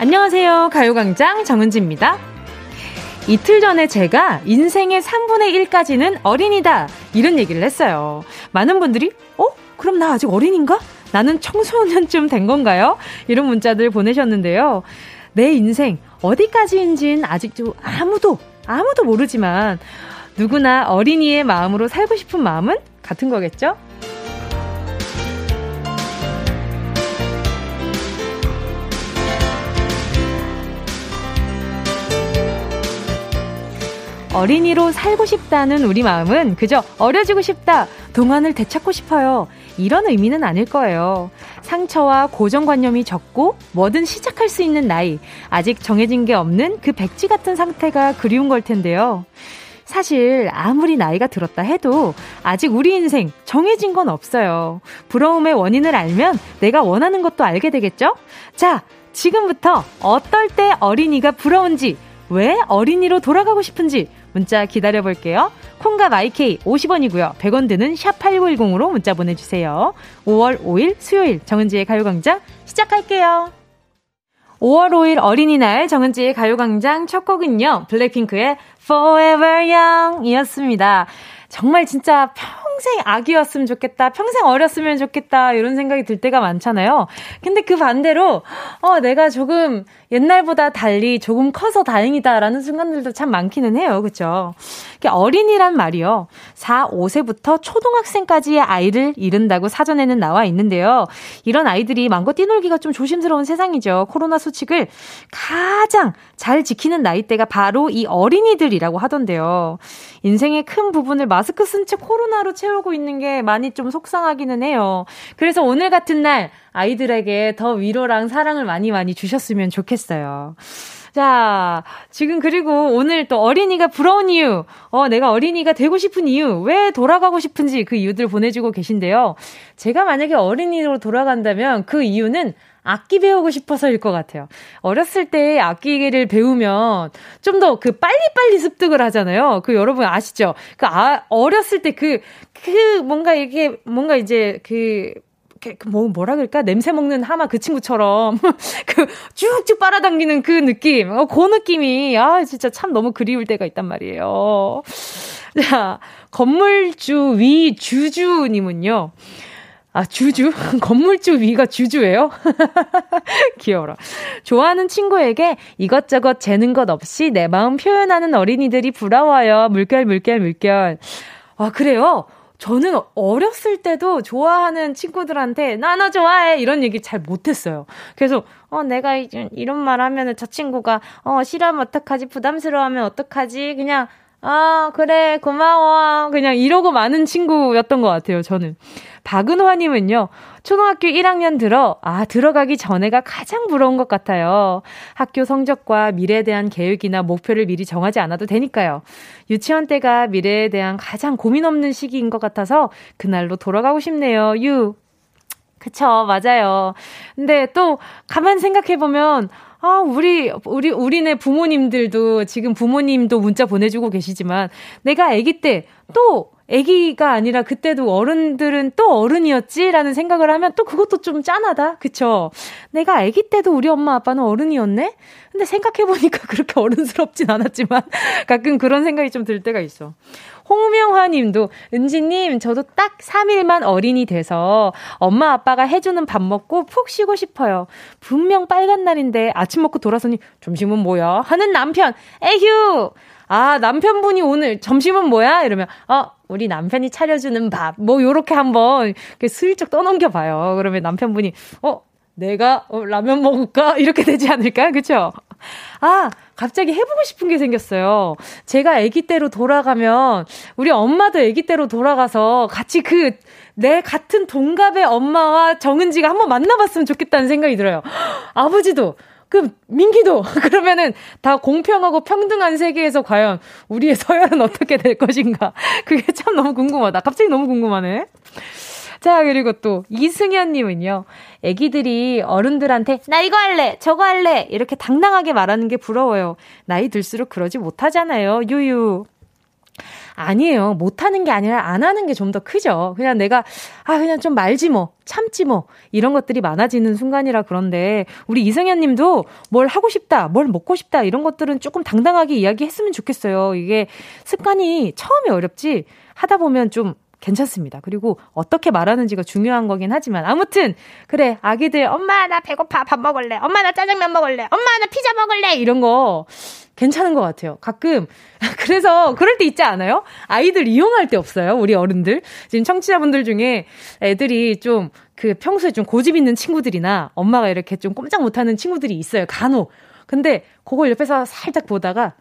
안녕하세요. 가요광장 정은지입니다. 이틀 전에 제가 인생의 3분의 1까지는 어린이다. 이런 얘기를 했어요. 많은 분들이, 어? 그럼 나 아직 어린인가? 나는 청소년쯤 된 건가요? 이런 문자들 보내셨는데요. 내 인생 어디까지인진 아직도 아무도, 아무도 모르지만 누구나 어린이의 마음으로 살고 싶은 마음은 같은 거겠죠? 어린이로 살고 싶다는 우리 마음은 그저 어려지고 싶다, 동안을 되찾고 싶어요. 이런 의미는 아닐 거예요. 상처와 고정관념이 적고 뭐든 시작할 수 있는 나이, 아직 정해진 게 없는 그 백지 같은 상태가 그리운 걸 텐데요. 사실 아무리 나이가 들었다 해도 아직 우리 인생 정해진 건 없어요. 부러움의 원인을 알면 내가 원하는 것도 알게 되겠죠? 자, 지금부터 어떨 때 어린이가 부러운지, 왜 어린이로 돌아가고 싶은지 문자 기다려 볼게요. 콩과 마이케이 50원이고요. 100원 드는 샵 8910으로 문자 보내주세요. 5월 5일 수요일 정은지의 가요광장 시작할게요. 5월 5일 어린이날 정은지의 가요광장 첫 곡은요. 블랙핑크의 Forever Young 이었습니다. 정말 진짜 평생 아기였으면 좋겠다, 평생 어렸으면 좋겠다, 이런 생각이 들 때가 많잖아요. 근데 그 반대로, 어, 내가 조금 옛날보다 달리 조금 커서 다행이다라는 순간들도 참 많기는 해요. 그쵸? 어린이란 말이요. 4, 5세부터 초등학생까지의 아이를 이른다고 사전에는 나와 있는데요. 이런 아이들이 마음껏 뛰놀기가 좀 조심스러운 세상이죠. 코로나 수칙을 가장 잘 지키는 나이대가 바로 이 어린이들이라고 하던데요. 인생의 큰 부분을 마 스크 쓴 채 코로나로 채우고 있는 게 많이 좀 속상하기는 해요. 그래서 오늘 같은 날 아이들에게 더 위로랑 사랑을 많이 많이 주셨으면 좋겠어요. 자, 지금 그리고 오늘 또 어린이가 부러운 이유, 어, 내가 어린이가 되고 싶은 이유, 왜 돌아가고 싶은지 그 이유들 보내주고 계신데요. 제가 만약에 어린이로 돌아간다면 그 이유는 악기 배우고 싶어서일 것 같아요. 어렸을 때 악기를 배우면 좀 더 그 빨리빨리 습득을 하잖아요. 그 여러분 아시죠? 그 아, 어렸을 때 그, 그 뭔가 이게 뭔가 이제 그그 뭐, 뭐라 그럴까? 냄새 먹는 하마 그 친구처럼, 그, 쭉쭉 빨아당기는 그 느낌, 어, 그 느낌이, 아, 진짜 참 너무 그리울 때가 있단 말이에요. 자, 건물주 위 주주님은요, 아, 주주? 건물주 위가 주주예요? 귀여워라. 좋아하는 친구에게 이것저것 재는 것 없이 내 마음 표현하는 어린이들이 부러워요. 물결, 물결, 물결. 아, 그래요? 저는 어렸을 때도 좋아하는 친구들한테 나 너 좋아해 이런 얘기 잘 못했어요. 그래서 어 내가 이런 말 하면은 저 친구가 어 싫어하면 어떡하지 부담스러워하면 어떡하지 그냥 아, 그래, 고마워. 그냥 이러고 많은 친구였던 것 같아요, 저는. 박은화님은요, 초등학교 1학년 들어, 아, 들어가기 전에가 가장 부러운 것 같아요. 학교 성적과 미래에 대한 계획이나 목표를 미리 정하지 않아도 되니까요. 유치원 때가 미래에 대한 가장 고민 없는 시기인 것 같아서 그날로 돌아가고 싶네요. 유. 그쵸, 맞아요. 근데 또, 가만 생각해보면, 아, 우리, 우리, 우리네 부모님들도 지금 부모님도 문자 보내주고 계시지만 내가 아기 때 또 아기가 아니라 그때도 어른들은 또 어른이었지라는 생각을 하면 또 그것도 좀 짠하다. 그쵸? 내가 아기 때도 우리 엄마 아빠는 어른이었네? 근데 생각해보니까 그렇게 어른스럽진 않았지만 가끔 그런 생각이 좀 들 때가 있어. 홍명화 님도, 은지님, 저도 딱 3일만 어린이 돼서 엄마 아빠가 해주는 밥 먹고 푹 쉬고 싶어요. 분명 빨간 날인데 아침 먹고 돌아서니 점심은 뭐야? 하는 남편, 에휴! 아, 남편분이 오늘 점심은 뭐야? 이러면, 어, 우리 남편이 차려주는 밥. 뭐, 요렇게 한번 슬쩍 떠넘겨봐요. 그러면 남편분이, 어, 내가 어, 라면 먹을까? 이렇게 되지 않을까요? 그쵸? 아, 갑자기 해보고 싶은 게 생겼어요. 제가 아기 때로 돌아가면 우리 엄마도 아기 때로 돌아가서 같이 그 내 같은 동갑의 엄마와 정은지가 한번 만나봤으면 좋겠다는 생각이 들어요. 아버지도 그 민기도 그러면은 다 공평하고 평등한 세계에서 과연 우리의 서열은 어떻게 될 것인가? 그게 참 너무 궁금하다. 갑자기 너무 궁금하네. 자, 그리고 또 이승현님은요. 애기들이 어른들한테 나 이거 할래, 저거 할래 이렇게 당당하게 말하는 게 부러워요. 나이 들수록 그러지 못하잖아요. 유유. 아니에요. 못하는 게 아니라 안 하는 게 좀 더 크죠. 그냥 내가, 아, 그냥 좀 말지 뭐, 참지 뭐, 이런 것들이 많아지는 순간이라 그런데, 우리 이승현 님도 뭘 하고 싶다, 뭘 먹고 싶다, 이런 것들은 조금 당당하게 이야기했으면 좋겠어요. 이게 습관이 처음에 어렵지, 하다 보면 좀 괜찮습니다. 그리고 어떻게 말하는지가 중요한 거긴 하지만 아무튼 그래 아기들 엄마 나 배고파 밥 먹을래 엄마 나 짜장면 먹을래 엄마 나 피자 먹을래 이런 거 괜찮은 것 같아요. 가끔 그래서 그럴 때 있지 않아요? 아이들 이용할 때 없어요. 우리 어른들 지금 청취자분들 중에 애들이 좀 그 평소에 좀 고집 있는 친구들이나 엄마가 이렇게 좀 꼼짝 못하는 친구들이 있어요. 간혹. 근데 그걸 옆에서 살짝 보다가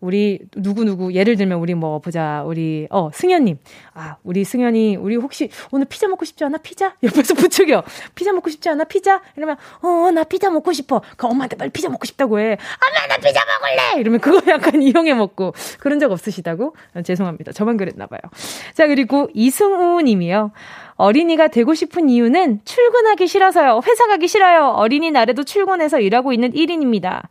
우리 누구누구 예를 들면 우리 뭐 보자 우리 어 승현님. 아 우리 승현이 우리 혹시 오늘 피자 먹고 싶지 않아? 피자? 옆에서 부추겨. 피자 먹고 싶지 않아? 피자? 이러면 어 나 피자 먹고 싶어. 그 엄마한테 빨리 피자 먹고 싶다고 해. 엄마 나 피자 먹을래! 이러면 그거 약간 이용해 먹고 그런 적 없으시다고? 아, 죄송합니다. 저만 그랬나 봐요. 자 그리고 이승우님이요. 어린이가 되고 싶은 이유는 출근하기 싫어서요. 회사 가기 싫어요. 어린이날에도 출근해서 일하고 있는 1인입니다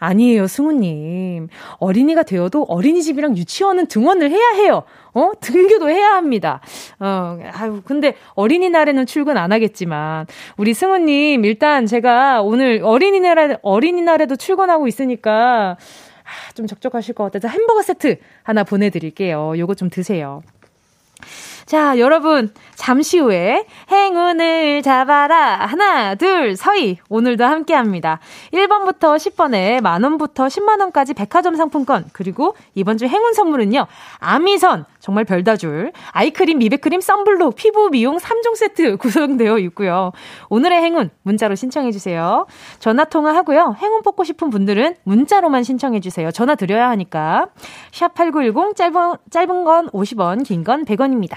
아니에요, 승우님. 어린이가 되어도 어린이집이랑 유치원은 등원을 해야 해요. 어? 등교도 해야 합니다. 어, 아유, 근데 어린이날에는 출근 안 하겠지만, 우리 승우님, 일단 제가 오늘 어린이날에, 어린이날에도 출근하고 있으니까, 아, 좀 적적하실 것 같아서 햄버거 세트 하나 보내드릴게요. 요거 좀 드세요. 자, 여러분, 잠시 후에 행운을 잡아라. 하나, 둘, 서희. 오늘도 함께 합니다. 1번부터 10번에 만원부터 10만원까지 백화점 상품권. 그리고 이번 주 행운 선물은요. 아미선. 정말 별다 줄. 아이크림, 미백크림, 썬블록, 피부 미용 3종 세트 구성되어 있고요. 오늘의 행운 문자로 신청해주세요. 전화 통화하고요. 행운 뽑고 싶은 분들은 문자로만 신청해주세요. 전화 드려야 하니까. 샵8910 짧은, 짧은 건 50원, 긴 건 100원입니다.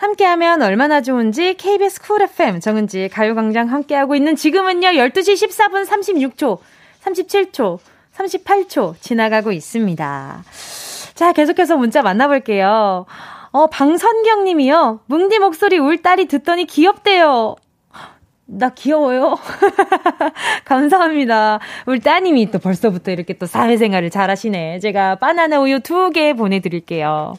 함께하면 얼마나 좋은지 KBS 쿨 FM 정은지 가요광장 함께하고 있는 지금은요 12시 14분 36초, 37초, 38초 지나가고 있습니다. 자 계속해서 문자 만나볼게요. 어 방선경 님이요. 뭉디 목소리 울 딸이 듣더니 귀엽대요. 나 귀여워요. 감사합니다. 우리 따님이 또 벌써부터 이렇게 또 사회생활을 잘 하시네. 제가 바나나 우유 두 개 보내드릴게요.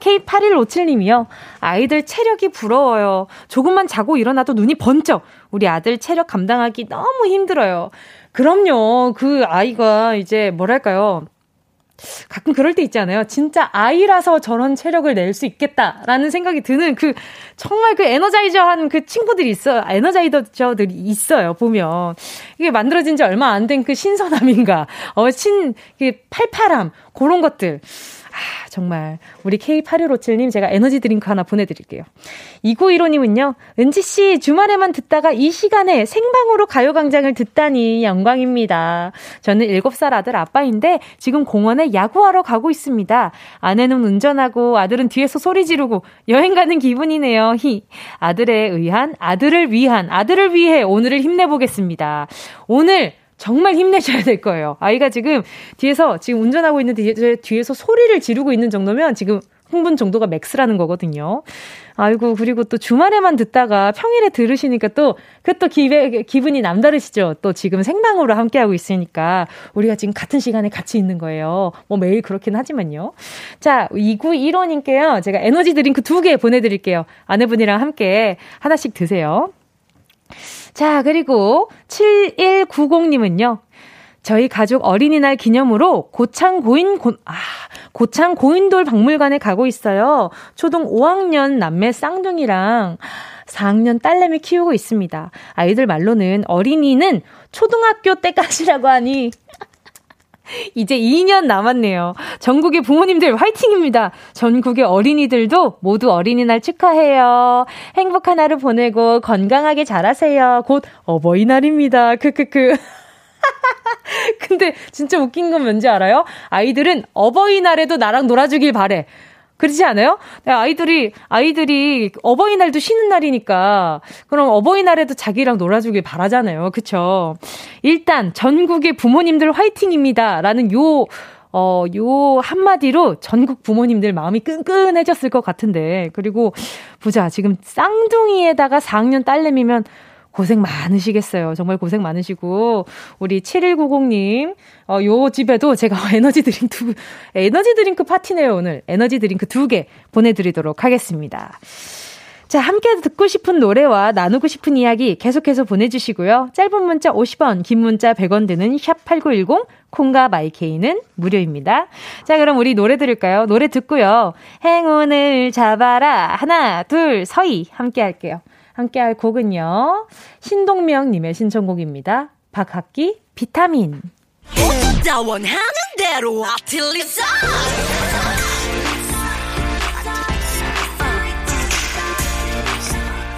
K8157님이요. 아이들 체력이 부러워요. 조금만 자고 일어나도 눈이 번쩍. 우리 아들 체력 감당하기 너무 힘들어요. 그럼요. 그 아이가 이제 뭐랄까요. 가끔 그럴 때 있지 않아요? 진짜 아이라서 저런 체력을 낼 수 있겠다라는 생각이 드는 그 정말 그 에너자이저한 그 친구들이 있어요. 에너자이저들이 있어요. 보면 이게 만들어진 지 얼마 안 된 그 신선함인가, 어, 신, 그 팔팔함 그런 것들. 아, 정말. 우리 K8157님 제가 에너지 드링크 하나 보내드릴게요. 2915님은요, 은지씨 주말에만 듣다가 이 시간에 생방으로 가요광장을 듣다니 영광입니다. 저는 7살 아들 아빠인데 지금 공원에 야구하러 가고 있습니다. 아내는 운전하고 아들은 뒤에서 소리 지르고 여행 가는 기분이네요. 히. 아들에 의한, 아들을 위한, 아들을 위해 오늘을 힘내보겠습니다. 오늘 정말 힘내셔야 될 거예요. 아이가 지금 뒤에서 지금 운전하고 있는데 뒤에서 소리를 지르고 있는 정도면 지금 흥분 정도가 max라는 거거든요. 아이고, 그리고 또 주말에만 듣다가 평일에 들으시니까 또, 그또 기분이 남다르시죠? 또 지금 생방으로 함께 하고 있으니까 우리가 지금 같은 시간에 같이 있는 거예요. 뭐 매일 그렇긴 하지만요. 자, 2915님께요. 제가 에너지 드링크 두 개 보내드릴게요. 아내분이랑 함께 하나씩 드세요. 자, 그리고 7190님은요. 저희 가족 어린이날 기념으로 고창 고인 고, 아, 고창 고인돌 박물관에 가고 있어요. 초등 5학년 남매 쌍둥이랑 4학년 딸내미 키우고 있습니다. 아이들 말로는 어린이는 초등학교 때까지라고 하니 이제 2년 남았네요. 전국의 부모님들 화이팅입니다. 전국의 어린이들도 모두 어린이날 축하해요. 행복한 하루 보내고 건강하게 자라세요. 곧 어버이날입니다. 크크크. 근데 진짜 웃긴 건 뭔지 알아요? 아이들은 어버이날에도 나랑 놀아주길 바래. 그렇지 않아요? 네, 아이들이, 아이들이 어버이날도 쉬는 날이니까, 그럼 어버이날에도 자기랑 놀아주길 바라잖아요. 그쵸? 일단, 전국의 부모님들 화이팅입니다. 라는 요, 어, 요 한마디로 전국 부모님들 마음이 끈끈해졌을 것 같은데. 그리고, 보자. 지금 쌍둥이에다가 4학년 딸내미면 고생 많으시겠어요. 정말 고생 많으시고, 우리 7190님, 어, 요 집에도 제가 에너지 드링크 두, 에너지 드링크 파티네요, 오늘. 에너지 드링크 두 개 보내드리도록 하겠습니다. 자, 함께 듣고 싶은 노래와 나누고 싶은 이야기 계속해서 보내주시고요. 짧은 문자 50원, 긴 문자 100원 드는 샵8910, 콩과 마이케이는 무료입니다. 자, 그럼 우리 노래 들을까요? 노래 듣고요. 행운을 잡아라. 하나, 둘, 서희. 함께 할게요. 함께 할 곡은요. 신동명 님의 신청곡입니다. 박학기, 비타민.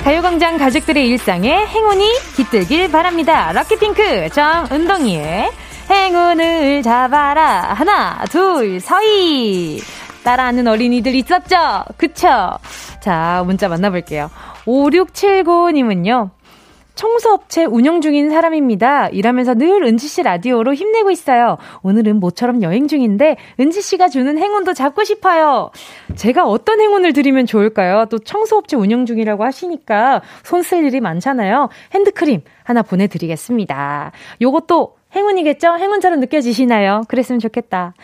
가요광장 가족들의 일상에 행운이 깃들길 바랍니다. 럭키핑크 정은동이의 행운을 잡아라. 하나, 둘, 서희. 따라하는 어린이들 있었죠? 그쵸? 자, 문자 만나볼게요. 5679님은요. 청소업체 운영 중인 사람입니다. 일하면서 늘 은지 씨 라디오로 힘내고 있어요. 오늘은 모처럼 여행 중인데 은지 씨가 주는 행운도 잡고 싶어요. 제가 어떤 행운을 드리면 좋을까요? 또 청소업체 운영 중이라고 하시니까 손 쓸 일이 많잖아요. 핸드크림 하나 보내드리겠습니다. 요것도 행운이겠죠? 행운처럼 느껴지시나요? 그랬으면 좋겠다.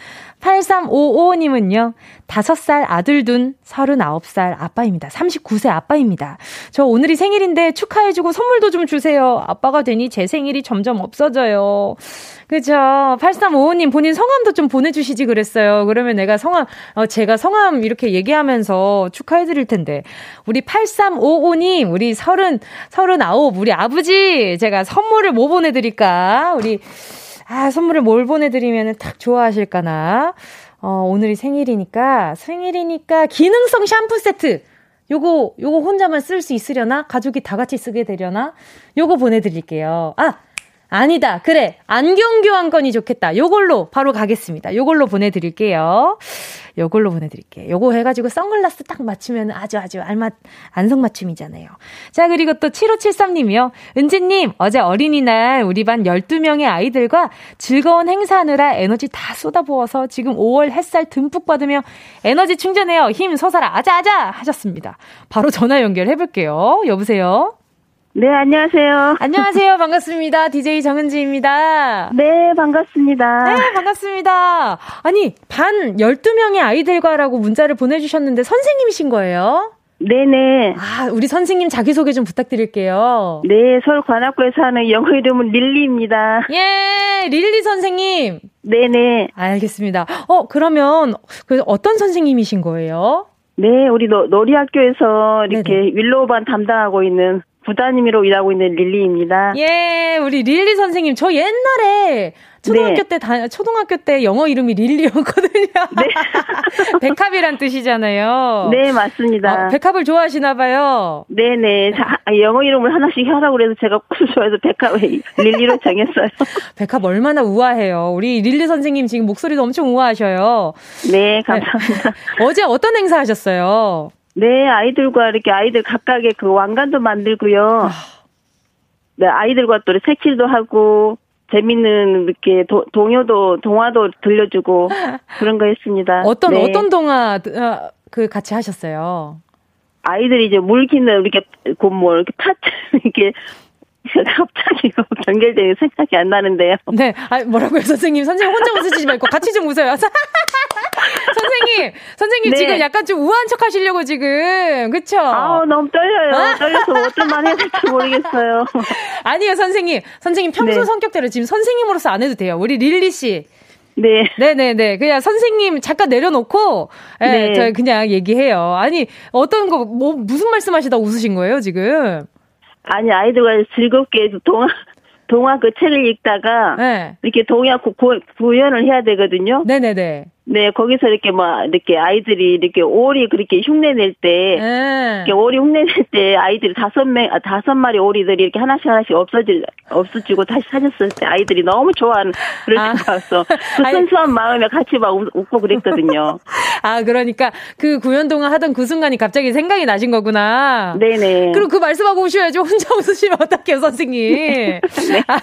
8355님은요, 5살 아들 둔 39살 아빠입니다. 39세 아빠입니다. 저 오늘이 생일인데 축하해주고 선물도 좀 주세요. 아빠가 되니 제 생일이 점점 없어져요. 그죠. 8355님 본인 성함도 좀 보내주시지 그랬어요. 그러면 내가 성함, 어, 제가 성함 이렇게 얘기하면서 축하해드릴 텐데. 우리 8355님, 우리 30, 39, 우리 아버지, 제가 선물을 뭐 보내드릴까? 우리, 아, 선물을 뭘 보내드리면 딱 좋아하실까나. 어, 오늘이 생일이니까, 생일이니까 기능성 샴푸 세트. 요거, 요거 혼자만 쓸 수 있으려나? 가족이 다 같이 쓰게 되려나? 요거 보내드릴게요. 아! 아니다. 그래. 안경 교환권이 좋겠다. 요걸로 바로 가겠습니다. 요걸로 보내드릴게요. 요걸로 보내드릴게요. 요거 해가지고 선글라스 딱 맞추면 아주 아주 알맞, 안성맞춤이잖아요. 자, 그리고 또 7573님이요. 은지님, 어제 어린이날 우리 반 12명의 아이들과 즐거운 행사하느라 에너지 다 쏟아부어서 지금 5월 햇살 듬뿍 받으며 에너지 충전해요. 힘 솟아라. 아자아자! 하셨습니다. 바로 전화 연결해볼게요. 여보세요? 네, 안녕하세요. 안녕하세요. 반갑습니다. DJ 정은지입니다. 네, 반갑습니다. 네, 반갑습니다. 아니, 반 12명의 아이들과라고 문자를 보내주셨는데 선생님이신 거예요? 네네. 아, 우리 선생님 자기소개 좀 부탁드릴게요. 네, 서울 관악구에 사는 영어 이름은 릴리입니다. 예, 릴리 선생님. 네네. 알겠습니다. 어, 그러면, 그 어떤 선생님이신 거예요? 네, 우리 노, 놀이학교에서 이렇게 네네. 윌로우반 담당하고 있는 부담임으로 일하고 있는 릴리입니다. 예, 우리 릴리 선생님, 저 옛날에 초등학교 네. 때 다, 초등학교 때 영어 이름이 릴리였거든요. 네. 백합이란 뜻이잖아요. 네, 맞습니다. 어, 백합을 좋아하시나 봐요. 네, 네. 영어 이름을 하나씩 하라고 그래서 제가 꼭 좋아해서 백합 릴리로 정했어요. 백합 얼마나 우아해요. 우리 릴리 선생님 지금 목소리도 엄청 우아하셔요. 네, 감사합니다. 네. 어제 어떤 행사 하셨어요? 네, 아이들과 이렇게 아이들 각각의 그 왕관도 만들고요. 아. 네, 아이들과 또 색칠도 하고 재밌는 이렇게 도, 동요도 동화도 들려주고 그런 거 했습니다. 어떤 네. 어떤 동화 어, 그 같이 하셨어요? 아이들이 이제 물기는 이렇게 곧뭐 이렇게 파 이렇게 갑자기 연결되는 생각이 안 나는데요. 네. 아, 뭐라고요, 선생님? 선생님 혼자 웃으시지 말고 같이 좀 웃어요. 선생님, 선생님 네. 지금 약간 좀 우아한 척 하시려고 지금, 그쵸? 아우, 너무 떨려요. 아? 떨려서 어떤 말 해야 될지 모르겠어요. 아니요, 선생님. 선생님 평소 네. 성격대로 지금 선생님으로서 안 해도 돼요. 우리 릴리 씨. 네. 네네네. 그냥 선생님 잠깐 내려놓고, 예, 네. 저희 그냥 얘기해요. 아니, 어떤 거, 뭐, 무슨 말씀 하시다 웃으신 거예요, 지금? 아니, 아이들과 즐겁게 동화, 동화 그 책을 읽다가, 네. 이렇게 동화 구, 구현을 해야 되거든요. 네네네. 네, 거기서 이렇게 막, 이렇게 아이들이 이렇게 오리 그렇게 흉내 낼 때, 네. 이렇게 오리 흉내 낼 때 아이들이 다섯 명, 아, 다섯 마리 오리들이 이렇게 하나씩 하나씩 없어질, 없어지고 다시 찾았을 때 아이들이 너무 좋아하는 그런 아. 가서 그 순수한 마음에 같이 막 웃, 고 그랬거든요. 아, 그러니까 그 구연동화 하던 그 순간이 갑자기 생각이 나신 거구나. 네네. 그럼 그 말씀하고 오셔야죠. 혼자 웃으시면 어떡해요, 선생님. 네. 아,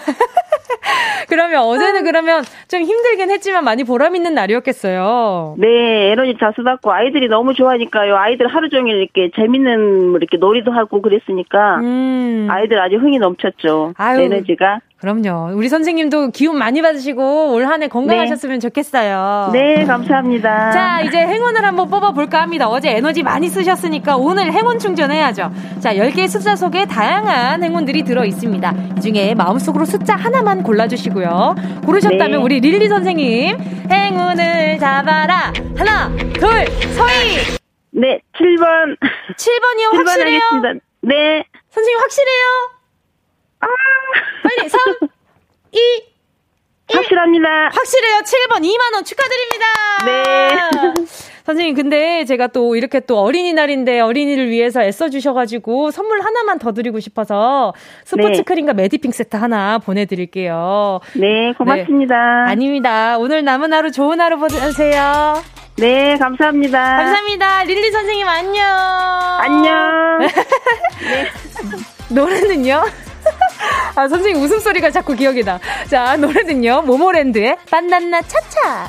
그러면 어제는 그러면 좀 힘들긴 했지만 많이 보람 있는 날이었겠어요. 네, 에너지 자수받고 아이들이 너무 좋아하니까요. 아이들 하루 종일 이렇게 재밌는 이렇게 놀이도 하고 그랬으니까 음. 아이들 아주 흥이 넘쳤죠. 아유, 에너지가. 그럼요. 우리 선생님도 기운 많이 받으시고 올 한해 건강하셨으면 네. 좋겠어요. 네, 감사합니다. 자, 이제 행운을 한번 뽑아볼까 합니다. 어제 에너지 많이 쓰셨으니까 오늘 행운 충전해야죠. 자, 10개의 숫자 속에 다양한 행운들이 들어 있습니다. 이 중에 마음속으로 숫자 하나만 골라주시고요. 고르셨다면 네. 우리 릴리 선생님, 행운을 잡아라. 하나, 둘, 서희! 네, 7번. 7번이요? 7번 확실해요? 하겠습니다. 네. 선생님 확실해요? 아. 빨리 3, 2, 1. 확실합니다. 확실해요. 7번 2만원 축하드립니다. 네. 선생님, 근데 제가 또 이렇게 또 어린이날인데 어린이를 위해서 애써주셔가지고 선물 하나만 더 드리고 싶어서 스포츠 네. 크림과 메디핑 세트 하나 보내드릴게요. 네, 고맙습니다. 네. 아닙니다. 오늘 남은 하루 좋은 하루 보내세요. 네, 감사합니다. 감사합니다. 릴리 선생님, 안녕. 안녕. 네. 노래는요? 아, 선생님 웃음소리가 자꾸 기억이 나. 자, 노래는요. 모모랜드의 반난나 차차.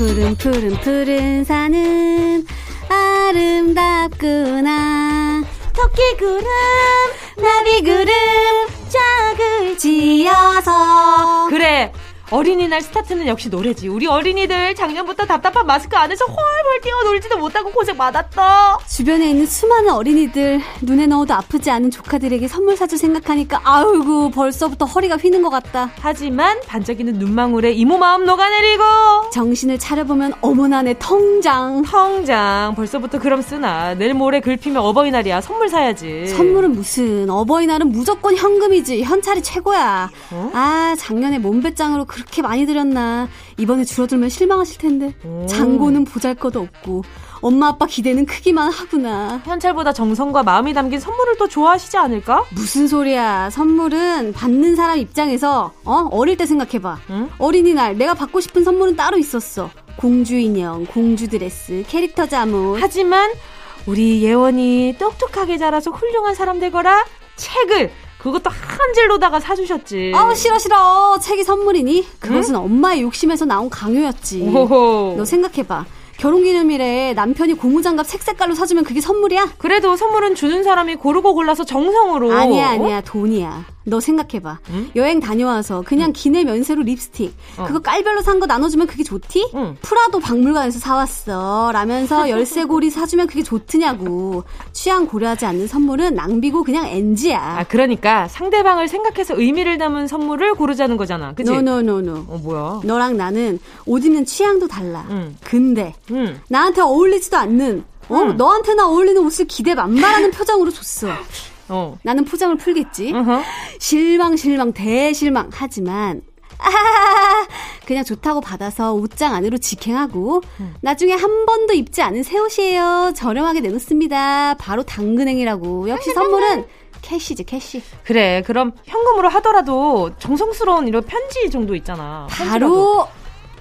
푸른 푸른 푸른 산은 아름답구나. 토끼 구름 나비 구름 짝을 지어서. 그래 어린이날 스타트는 역시 노래지. 우리 어린이들 작년부터 답답한 마스크 안에서 헐헐 뛰어놀지도 못하고 고생 많았다. 주변에 있는 수많은 어린이들 눈에 넣어도 아프지 않은 조카들에게 선물 사줄 생각하니까 아우고 벌써부터 허리가 휘는 것 같다. 하지만 반짝이는 눈망울에 이모 마음 녹아내리고 정신을 차려보면 어머나 내 통장. 통장 벌써부터 그럼 쓰나 내일 모레 글피면 어버이날이야 선물 사야지. 선물은 무슨 어버이날은 무조건 현금이지 현찰이 최고야. 어? 아 작년에 몸배짱으로 그 렇게 많이 들였나. 이번에 줄어들면 실망하실 텐데. 오. 장고는 보잘 것도 없고. 엄마 아빠 기대는 크기만 하구나. 현찰보다 정성과 마음이 담긴 선물을 더 좋아하시지 않을까? 무슨 소리야. 선물은 받는 사람 입장에서 어 어릴 때 생각해봐. 응? 어린이날 내가 받고 싶은 선물은 따로 있었어. 공주 인형, 공주 드레스, 캐릭터 잠옷. 하지만 우리 예원이 똑똑하게 자라서 훌륭한 사람 되거라. 책을 그것도 한 질로다가 사주셨지. 아 싫어 싫어. 책이 선물이니? 그것은 응? 엄마의 욕심에서 나온 강요였지. 오호. 너 생각해봐. 결혼기념일에 남편이 고무장갑 색 색깔로 사주면 그게 선물이야? 그래도 선물은 주는 사람이 고르고 골라서 정성으로. 아니야, 아니야. 돈이야. 너 생각해봐. 응? 여행 다녀와서 그냥 기내 면세로 립스틱. 어. 그거 깔별로 산 거 나눠주면 그게 좋디? 응. 프라도 박물관에서 사왔어. 라면서 열쇠고리 사주면 그게 좋드냐고. 취향 고려하지 않는 선물은 낭비고 그냥 NG야. 아, 그러니까 상대방을 생각해서 의미를 담은 선물을 고르자는 거잖아. 그치? No no no no. 어, 뭐야? 너랑 나는 옷 입는 취향도 달라. 응. 근데 나한테 어울리지도 않는 어? 너한테나 어울리는 옷을 기대 만만하는 표정으로 줬어. 어. 나는 포장을 풀겠지. 어허. 실망, 실망, 대실망. 하지만, 아, 그냥 좋다고 받아서 옷장 안으로 직행하고, 음. 나중에 한 번도 입지 않은 새 옷이에요. 저렴하게 내놓습니다. 바로 당근행이라고. 역시 선물은 Cash지, cash. 그래, 그럼 현금으로 하더라도 정성스러운 이런 편지 정도 있잖아. 바로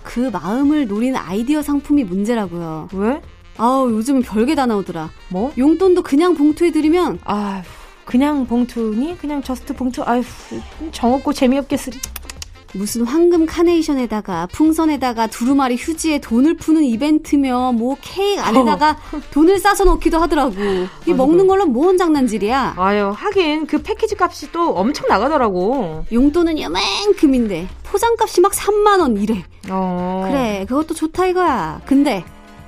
그 마음을 노리는 아이디어 상품이 문제라고요. 왜? 아우, 요즘은 별게 다 나오더라. 뭐? 용돈도 그냥 봉투에 드리면, 아 그냥 봉투니? 그냥 just 봉투? 아휴, 정없고 재미없게 쓰리. 무슨 황금 카네이션에다가 풍선에다가 두루마리 휴지에 돈을 푸는 이벤트며 뭐 케이크 안에다가 어. 돈을 싸서 넣기도 하더라고. 이 먹는 걸로 뭔 장난질이야. 아유 하긴 그 패키지 값이 또 엄청 나가더라고. 용돈은 요만큼인데 포장값이 막 3만 원 이래. 어. 그래 그것도 좋다 이거야. 근데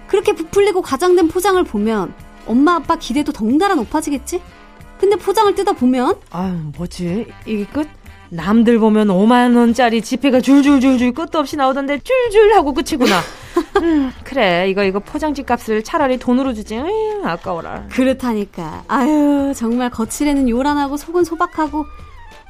그렇게 부풀리고 과장된 포장을 보면 엄마 아빠 기대도 덩달아 높아지겠지? 근데 포장을 뜯어 보면 아유 뭐지 이게 끝? 남들 보면 5만원짜리 지폐가 줄줄줄줄 끝도 없이 나오던데 줄줄 하고 끝이구나. 음, 그래. 이거, 이거 포장지 값을 차라리 돈으로 주지. 으, 아까워라. 그렇다니까. 아유, 정말 거칠에는 요란하고 속은 소박하고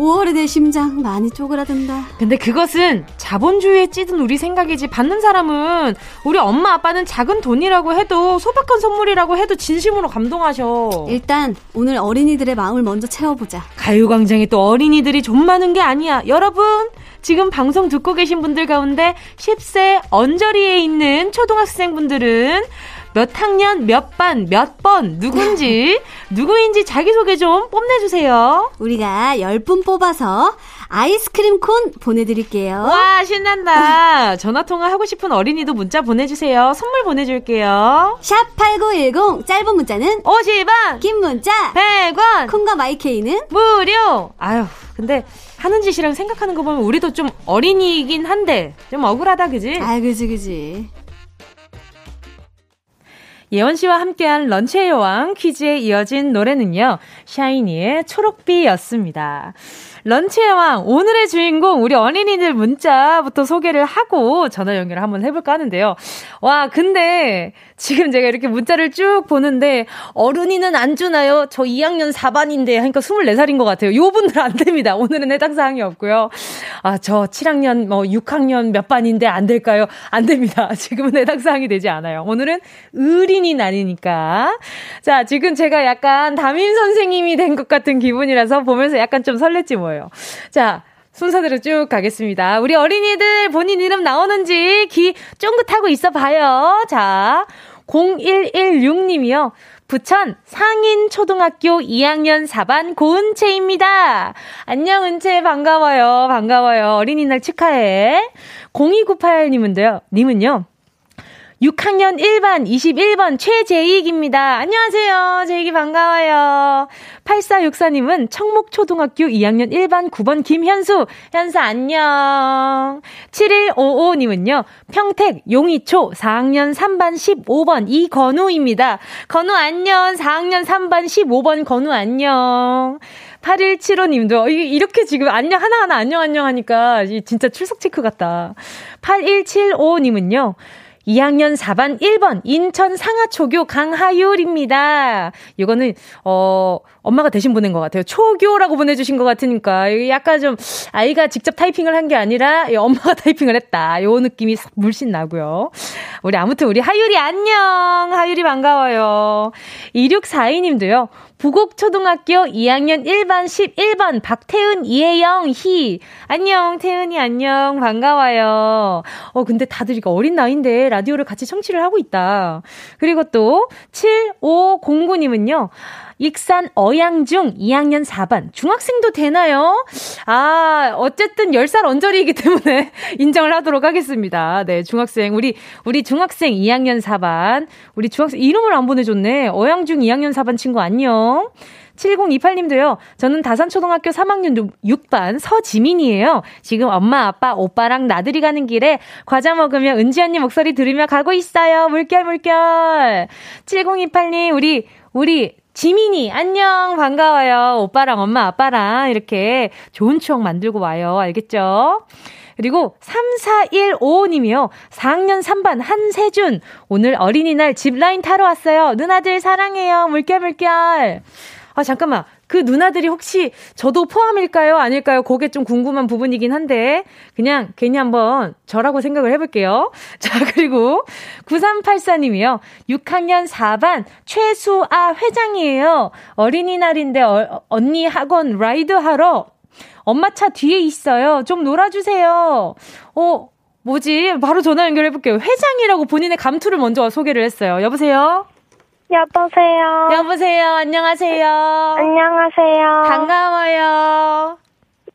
5월에 내 심장 많이 쪼그라든다. 근데 그것은 자본주의에 찌든 우리 생각이지 받는 사람은 우리 엄마 아빠는 작은 돈이라고 해도 소박한 선물이라고 해도 진심으로 감동하셔. 일단 오늘 어린이들의 마음을 먼저 채워보자. 가요광장에 또 어린이들이 좀 많은 게 아니야. 여러분 지금 방송 듣고 계신 분들 가운데 10세 언저리에 있는 초등학생분들은 몇 학년, 몇 반, 몇 번, 누군지, 누구인지 자기소개 좀 뽐내주세요. 우리가 10분 뽑아서 아이스크림 콘 보내드릴게요. 와, 신난다. 전화통화 하고 싶은 어린이도 문자 보내주세요. 선물 보내줄게요. 샵8910, 짧은 문자는 50원, 긴 문자 100원, 콩과 마이케이는 무료. 아유, 근데 하는 짓이랑 생각하는 거 보면 우리도 좀 어린이이긴 한데, 좀 억울하다, 그지? 아, 그지, 그지. 예원 씨와 함께한 런치의 여왕 퀴즈에 이어진 노래는요, 샤이니의 초록비였습니다. 런치의 왕, 오늘의 주인공, 우리 어린이들 문자부터 소개를 하고 전화 연결을 한번 해볼까 하는데요. 와, 근데 지금 제가 이렇게 문자를 쭉 보는데 어른이는 안 주나요? 저 2학년 4반인데 하니까 24살인 것 같아요. 요 분들 안 됩니다. 오늘은 해당 사항이 없고요. 아, 저 7학년, 뭐 6학년 몇 반인데 안 될까요? 안 됩니다. 지금은 해당 사항이 되지 않아요. 오늘은 의린이 날이니까. 자, 지금 제가 약간 담임 선생님이 된 것 같은 기분이라서 보면서 약간 좀 설렜지 뭐 예요. 자, 순서대로 쭉 가겠습니다. 우리 어린이들 본인 이름 나오는지 귀 쫑긋하고 있어 봐요. 자, 0116님이요. 부천 상인초등학교 2학년 4반 고은채입니다. 안녕, 은채. 반가워요. 반가워요. 어린이날 축하해. 0298님은요, 님은요. 6학년 1반 21번 최재익입니다. 안녕하세요. 재익이 반가워요. 8464님은 청목초등학교 2학년 1반 9번 김현수. 현수 안녕. 7155님은요. 평택 용이초 4학년 3반 15번 이건우입니다. 건우 안녕. 4학년 3반 15번 건우 안녕. 8175님도 이렇게 지금 안녕 하나하나 안녕 안녕 하니까 진짜 출석 체크 같다. 8175님은요. 2학년 4반 1번 인천 상하초교 강하율입니다. 이거는 어 엄마가 대신 보낸 것 같아요. 초교라고 보내주신 것 같으니까 약간 좀 아이가 직접 타이핑을 한 게 아니라 엄마가 타이핑을 했다. 요 느낌이 물씬 나고요. 우리 아무튼 우리 하율이 안녕. 하율이 반가워요. 2642님도요. 부곡초등학교 2학년 1반 11번 박태은, 이혜영, 희. 안녕, 태은이 안녕. 반가워요. 어, 근데 다들 이거 어린 나이인데 라디오를 같이 청취를 하고 있다. 그리고 또 7509님은요. 익산 어양중 2학년 4반. 중학생도 되나요? 아, 어쨌든 10살 언저리이기 때문에 인정을 하도록 하겠습니다. 네, 중학생. 우리, 우리 중학생 2학년 4반. 우리 중학생 이름을 안 보내줬네. 어양중 2학년 4반 친구 안녕. 7028님도요. 저는 다산초등학교 3학년 6반 서지민이에요. 지금 엄마, 아빠, 오빠랑 나들이 가는 길에 과자 먹으며 은지 언니 목소리 들으며 가고 있어요. 물결, 물결. 7028님, 우리, 우리 지민이, 안녕, 반가워요. 오빠랑 엄마, 아빠랑 이렇게 좋은 추억 만들고 와요. 알겠죠? 그리고 3415님이요. 4학년 3반 한세준. 오늘 어린이날 집라인 타러 왔어요. 누나들 사랑해요. 물결, 물결. 아, 잠깐만. 그 누나들이 혹시 저도 포함일까요? 아닐까요? 그게 좀 궁금한 부분이긴 한데, 그냥 괜히 한번 저라고 생각을 해볼게요. 자, 그리고 9384님이요. 6학년 4반 최수아 회장이에요. 어린이날인데 어, 언니 학원 라이드 하러 엄마 차 뒤에 있어요. 좀 놀아주세요. 어, 뭐지? 바로 전화 연결해볼게요. 회장이라고 본인의 감투를 먼저 소개를 했어요. 여보세요? 여보세요. 여보세요. 안녕하세요. 안녕하세요. 반가워요.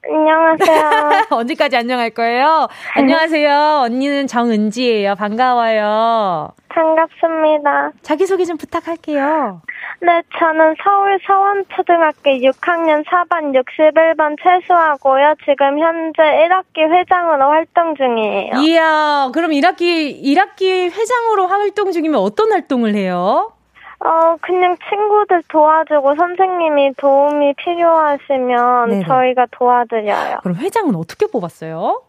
안녕하세요. 언제까지 안녕할 거예요? 안녕하세요. 언니는 정은지예요. 반가워요. 반갑습니다. 자기소개 좀 부탁할게요. 네, 저는 서울 서원초등학교 6학년 4반 61번 최수하고요. 지금 현재 1학기 회장으로 활동 중이에요. 이야, 그럼 1학기, 1학기 회장으로 활동 중이면 어떤 활동을 해요? 어, 그냥 친구들 도와주고 선생님이 도움이 필요하시면 네네. 저희가 도와드려요. 그럼 회장은 어떻게 뽑았어요?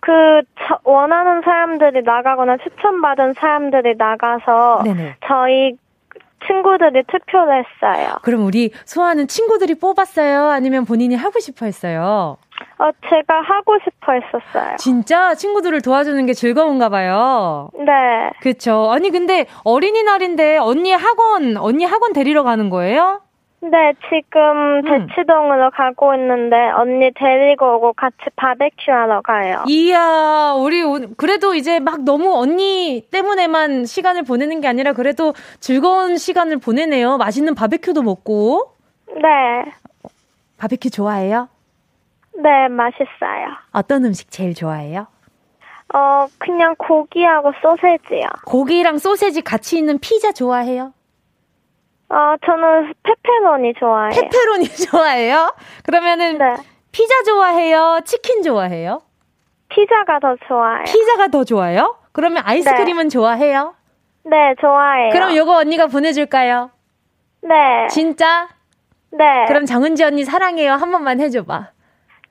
그 원하는 사람들이 나가거나 추천받은 사람들이 나가서 네네. 저희 친구들이 투표를 했어요. 그럼 우리 소아는 친구들이 뽑았어요? 아니면 본인이 하고 싶어 했어요? 어, 제가 하고 싶어 했었어요. 진짜 친구들을 도와주는 게 즐거운가 봐요. 네. 그쵸. 아니, 근데 어린이날인데 언니 학원, 언니 학원 데리러 가는 거예요? 네, 지금 대치동으로 음. 가고 있는데 언니 데리고 오고 같이 바베큐 하러 가요. 이야, 우리 그래도 이제 막 너무 언니 때문에만 시간을 보내는 게 아니라 그래도 즐거운 시간을 보내네요. 맛있는 바베큐도 먹고. 네. 바베큐 좋아해요? 네, 맛있어요. 어떤 음식 제일 좋아해요? 어, 그냥 고기하고 소세지요. 고기랑 소세지 같이 있는 피자 좋아해요? 어, 저는 페페로니 좋아해요. 페페로니 좋아해요? 그러면은 네. 피자 좋아해요? 치킨 좋아해요? 피자가 더 좋아요. 피자가 더 좋아요? 그러면 아이스크림은 네. 좋아해요? 네, 좋아해요. 그럼 요거 언니가 보내줄까요? 네. 진짜? 네. 그럼 정은지 언니 사랑해요. 한 번만 해줘봐.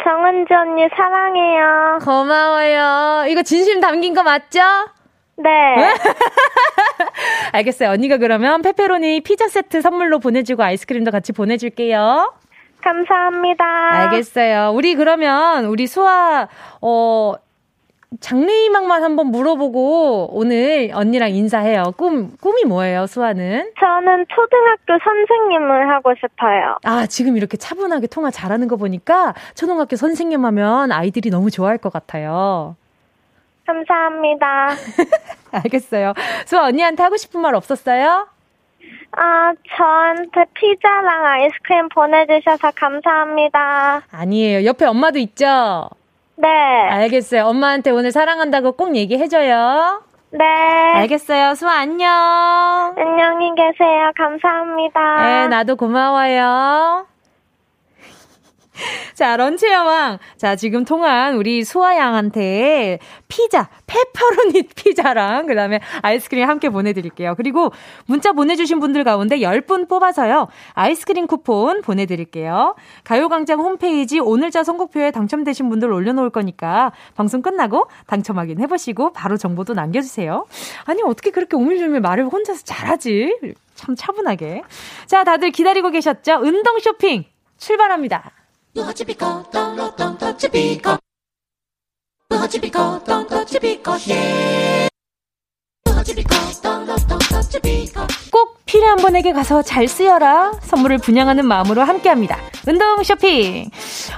정은지 언니 사랑해요. 고마워요. 이거 진심 담긴 거 맞죠? 네. 알겠어요. 언니가 그러면 페페로니 피자 세트 선물로 보내주고 아이스크림도 같이 보내줄게요. 감사합니다. 알겠어요. 우리 그러면 우리 수아 어 장래희망만 한번 물어보고 오늘 언니랑 인사해요. 꿈 꿈이 뭐예요, 수아는? 저는 초등학교 선생님을 하고 싶어요. 아 지금 이렇게 차분하게 통화 잘하는 거 보니까 초등학교 선생님 하면 아이들이 너무 좋아할 것 같아요. 감사합니다. 알겠어요. 수아 언니한테 하고 싶은 말 없었어요? 아, 저한테 피자랑 아이스크림 보내주셔서 감사합니다. 아니에요. 옆에 엄마도 있죠? 네. 알겠어요. 엄마한테 오늘 사랑한다고 꼭 얘기해줘요. 네. 알겠어요. 수아 안녕. 안녕히 계세요. 감사합니다. 네, 나도 고마워요. 자, 런치 여왕. 자, 지금 통한 우리 수아 양한테 피자, 페퍼로니 피자랑 그다음에 아이스크림 함께 보내 드릴게요. 그리고 문자 보내 주신 분들 가운데 10분 뽑아서요. 아이스크림 쿠폰 보내 드릴게요. 가요 광장 홈페이지 오늘자 선곡표에 당첨되신 분들 올려 놓을 거니까 방송 끝나고 당첨 확인해 보시고 바로 정보도 남겨 주세요. 아니, 어떻게 그렇게 오밀조밀 말을 혼자서 잘하지? 참 차분하게. 자, 다들 기다리고 계셨죠? 운동 쇼핑 출발합니다. 꼭 필요한 분에게 가서 잘 쓰여라. 선물을 분양하는 마음으로 함께합니다. 운동 쇼핑.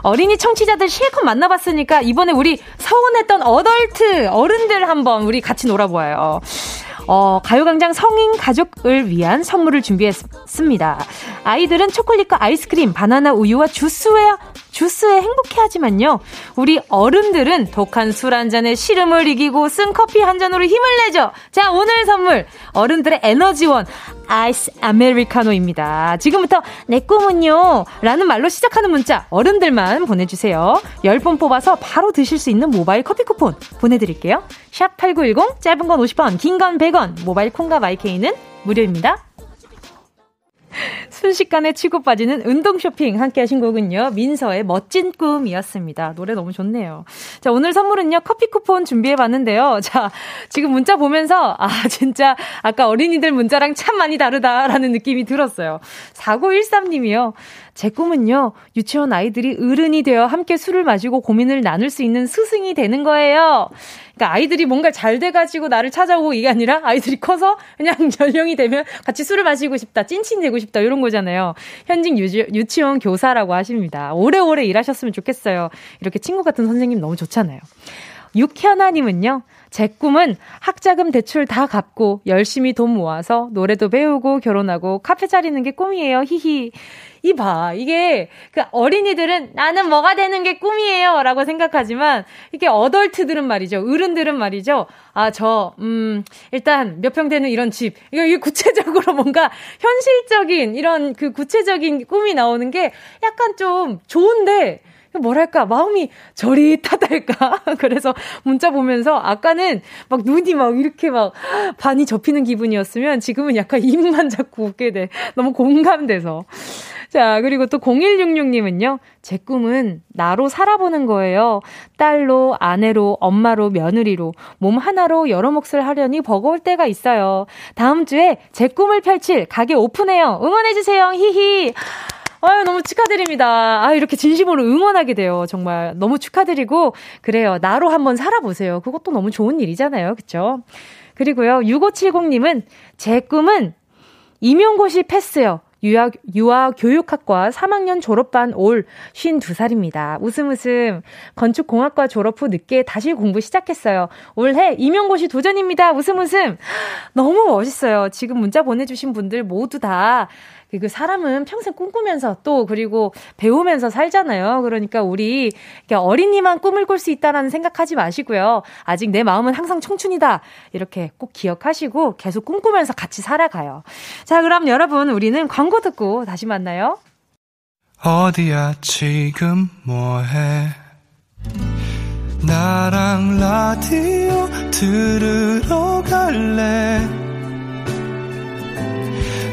어린이 청취자들 실컷 만나봤으니까 이번에 우리 서운했던 어덜트 어른들 한번 우리 같이 놀아보아요. 어, 가요광장 성인 가족을 위한 선물을 준비했습니다. 아이들은 초콜릿과 아이스크림, 바나나 우유와 주스에, 주스에 행복해 하지만요. 우리 어른들은 독한 술 한 잔에 시름을 이기고 쓴 커피 한 잔으로 힘을 내죠. 자, 오늘 선물. 어른들의 에너지원. 아이스 아메리카노입니다. 지금부터 내 꿈은요. 라는 말로 시작하는 문자 어른들만 보내주세요. 10번 뽑아서 바로 드실 수 있는 모바일 커피 쿠폰 보내드릴게요. 샵 8910 짧은 건 50원 긴 건 100원 모바일 콩과 마이케이는 무료입니다. 순식간에 치고 빠지는 운동 쇼핑 함께 하신 곡은요. 민서의 멋진 꿈이었습니다. 노래 너무 좋네요. 자, 오늘 선물은요. 커피 쿠폰 준비해 봤는데요. 자, 지금 문자 보면서 아, 진짜 아까 어린이들 문자랑 참 많이 다르다라는 느낌이 들었어요. 4913 님이요. 제 꿈은요, 유치원 아이들이 어른이 되어 함께 술을 마시고 고민을 나눌 수 있는 스승이 되는 거예요. 그러니까 아이들이 뭔가 잘 돼가지고 나를 찾아오고 이게 아니라 아이들이 커서 그냥 연령이 되면 같이 술을 마시고 싶다, 찐친 되고 싶다, 이런 거잖아요. 현직 유지, 유치원 교사라고 하십니다. 오래오래 일하셨으면 좋겠어요. 이렇게 친구 같은 선생님 너무 좋잖아요. 육현아님은요, 제 꿈은 학자금 대출 다 갚고 열심히 돈 모아서 노래도 배우고 결혼하고 카페 차리는 게 꿈이에요. 히히. 이봐. 이게 그 어린이들은 나는 뭐가 되는 게 꿈이에요. 라고 생각하지만 이게 어덜트들은 말이죠. 어른들은 말이죠. 아, 저, 음, 일단 몇 평 되는 이런 집. 이거, 이게 구체적으로 뭔가 현실적인 이런 그 구체적인 꿈이 나오는 게 약간 좀 좋은데 뭐랄까, 마음이 저릿하달까? 그래서 문자 보면서 아까는 막 눈이 막 이렇게 막 반이 접히는 기분이었으면 지금은 약간 입만 자꾸 웃게 돼. 너무 공감돼서. 자, 그리고 또 0166님은요, 제 꿈은 나로 살아보는 거예요. 딸로, 아내로, 엄마로, 며느리로, 몸 하나로 여러 몫을 하려니 버거울 때가 있어요. 다음 주에 제 꿈을 펼칠 가게 오픈해요. 응원해주세요. 히히. 아유, 너무 축하드립니다. 아, 이렇게 진심으로 응원하게 돼요. 정말 너무 축하드리고, 그래요. 나로 한번 살아보세요. 그것도 너무 좋은 일이잖아요. 그쵸? 그리고요, 6570님은 제 꿈은 임용고시 패스요. 유아, 유아 교육학과 3학년 졸업반 올 52살입니다. 웃음 웃음. 건축공학과 졸업 후 늦게 다시 공부 시작했어요. 올해 임용고시 도전입니다. 웃음 웃음. 너무 멋있어요. 지금 문자 보내주신 분들 모두 다 그 사람은 평생 꿈꾸면서 또 그리고 배우면서 살잖아요. 그러니까 우리 어린이만 꿈을 꿀 수 있다라는 생각하지 마시고요. 아직 내 마음은 항상 청춘이다. 이렇게 꼭 기억하시고 계속 꿈꾸면서 같이 살아가요. 자, 그럼 여러분 우리는 광고 듣고 다시 만나요. 어디야 지금 뭐해? 나랑 라디오 들으러 갈래?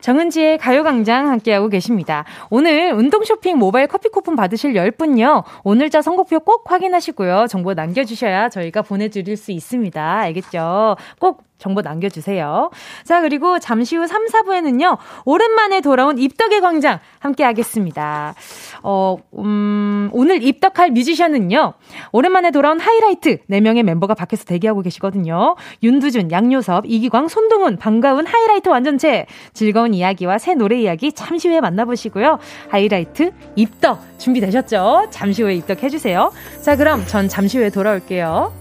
정은지의 가요광장 함께하고 계십니다. 오늘 운동 쇼핑 모바일 커피 쿠폰 받으실 10분요. 오늘자 선곡표 꼭 확인하시고요. 정보 남겨주셔야 저희가 보내드릴 수 있습니다. 알겠죠? 꼭 정보 남겨주세요. 자, 그리고 잠시 후 3, 4부에는요, 오랜만에 돌아온 입덕의 광장 함께 하겠습니다. 어, 음, 오늘 입덕할 뮤지션은요, 오랜만에 돌아온 하이라이트 4명의 멤버가 밖에서 대기하고 계시거든요. 윤두준, 양요섭, 이기광, 손동훈, 반가운 하이라이트 완전체. 즐거운 이야기와 새 노래 이야기 잠시 후에 만나보시고요. 하이라이트 입덕 준비되셨죠? 잠시 후에 입덕해주세요. 자, 그럼 전 잠시 후에 돌아올게요.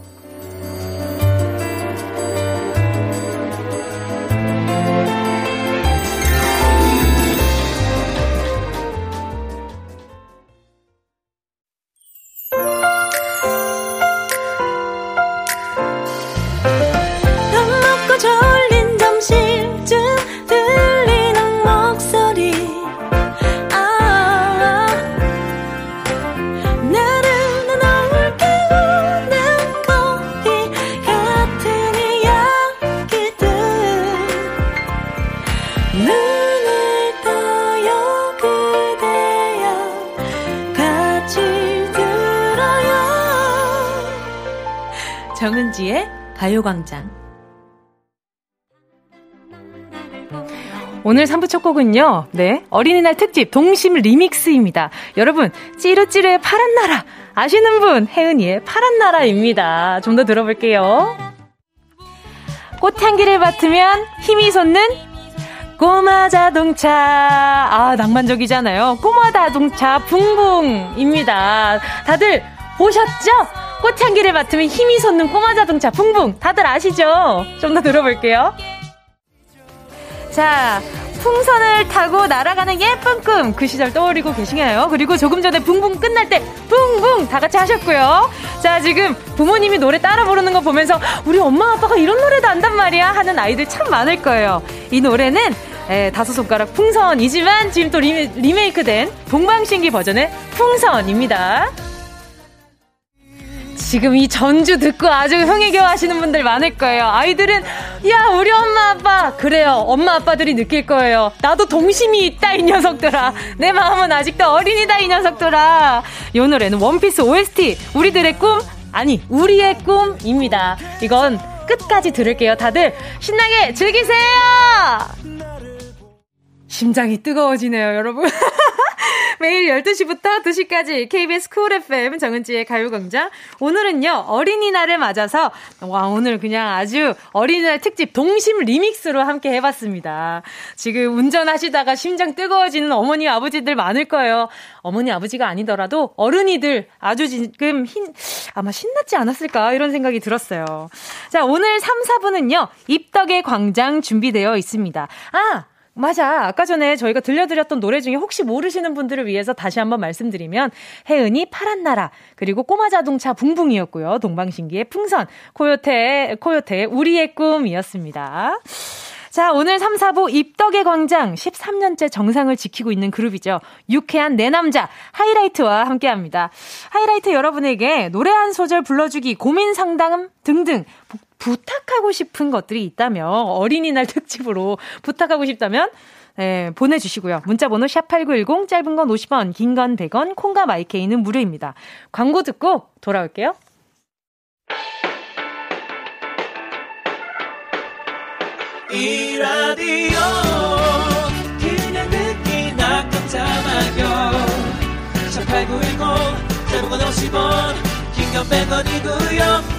가요광장. 오늘 3부 첫 곡은요, 네, 어린이날 특집 동심 리믹스입니다. 여러분, 찌르찌르의 파란 나라, 아시는 분, 혜은이의 파란 나라입니다. 좀 더 들어볼게요. 꽃향기를 맡으면 힘이 솟는 꼬마 자동차. 아, 낭만적이잖아요. 꼬마 자동차 붕붕입니다. 다들 보셨죠? 꽃향기를 맡으면 힘이 솟는 꼬마 자동차 붕붕 다들 아시죠? 좀 더 들어볼게요. 자, 풍선을 타고 날아가는 예쁜 꿈 그 시절 떠올리고 계시나요? 그리고 조금 전에 붕붕 끝날 때 붕붕 다 같이 하셨고요. 자, 지금 부모님이 노래 따라 부르는 거 보면서 우리 엄마 아빠가 이런 노래도 안단 말이야 하는 아이들 참 많을 거예요. 이 노래는 에, 다섯 손가락 풍선이지만 지금 또 리메, 리메이크된 동방신기 버전의 풍선입니다. 지금 이 전주 듣고 아주 흥해겨 하시는 분들 많을 거예요. 아이들은, 야, 우리 엄마 아빠. 그래요. 엄마 아빠들이 느낄 거예요. 나도 동심이 있다, 이 녀석들아. 내 마음은 아직도 어린이다, 이 녀석들아. 이 노래는 원피스 OST. 우리들의 꿈, 아니, 우리의 꿈입니다. 이건 끝까지 들을게요. 다들 신나게 즐기세요! 심장이 뜨거워지네요, 여러분. 매일 12시부터 2시까지 KBS 쿨 FM 정은지의 가요광장. 오늘은요, 어린이날을 맞아서, 와, 오늘 그냥 아주 어린이날 특집 동심 리믹스로 함께 해봤습니다. 지금 운전하시다가 심장 뜨거워지는 어머니, 아버지들 많을 거예요. 어머니, 아버지가 아니더라도 어른이들 아주 지금 흰, 아마 신났지 않았을까 이런 생각이 들었어요. 자, 오늘 3, 4분은요, 입덕의 광장 준비되어 있습니다. 아! 맞아. 아까 전에 저희가 들려드렸던 노래 중에 혹시 모르시는 분들을 위해서 다시 한번 말씀드리면 혜은이 파란 나라 그리고 꼬마 자동차 붕붕이었고요. 동방신기의 풍선 코요태 코요태 우리의 꿈이었습니다. 자, 오늘 3, 4부 입덕의 광장 13년째 정상을 지키고 있는 그룹이죠. 유쾌한 내 남자 하이라이트와 함께 합니다. 하이라이트 여러분에게 노래 한 소절 불러주기, 고민 상담 등등 부탁하고 싶은 것들이 있다면 어린이날 특집으로 부탁하고 싶다면 네, 보내주시고요. 문자번호 샵8910 짧은 건 50원, 긴 건 100원, 콩과 마이케이는 무료입니다. 광고 듣고 돌아올게요. 이 라디오 그냥 듣기나 깜짝마요 18910 대목원 50원 긴건 100원이고요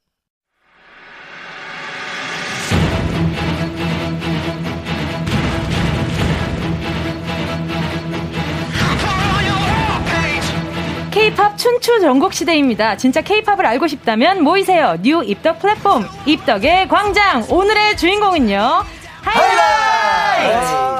K-팝 춘추 전국 시대입니다. 진짜 K-팝을 알고 싶다면 모이세요. New 입덕 플랫폼 입덕의 광장. 오늘의 주인공은요. 하이라이트!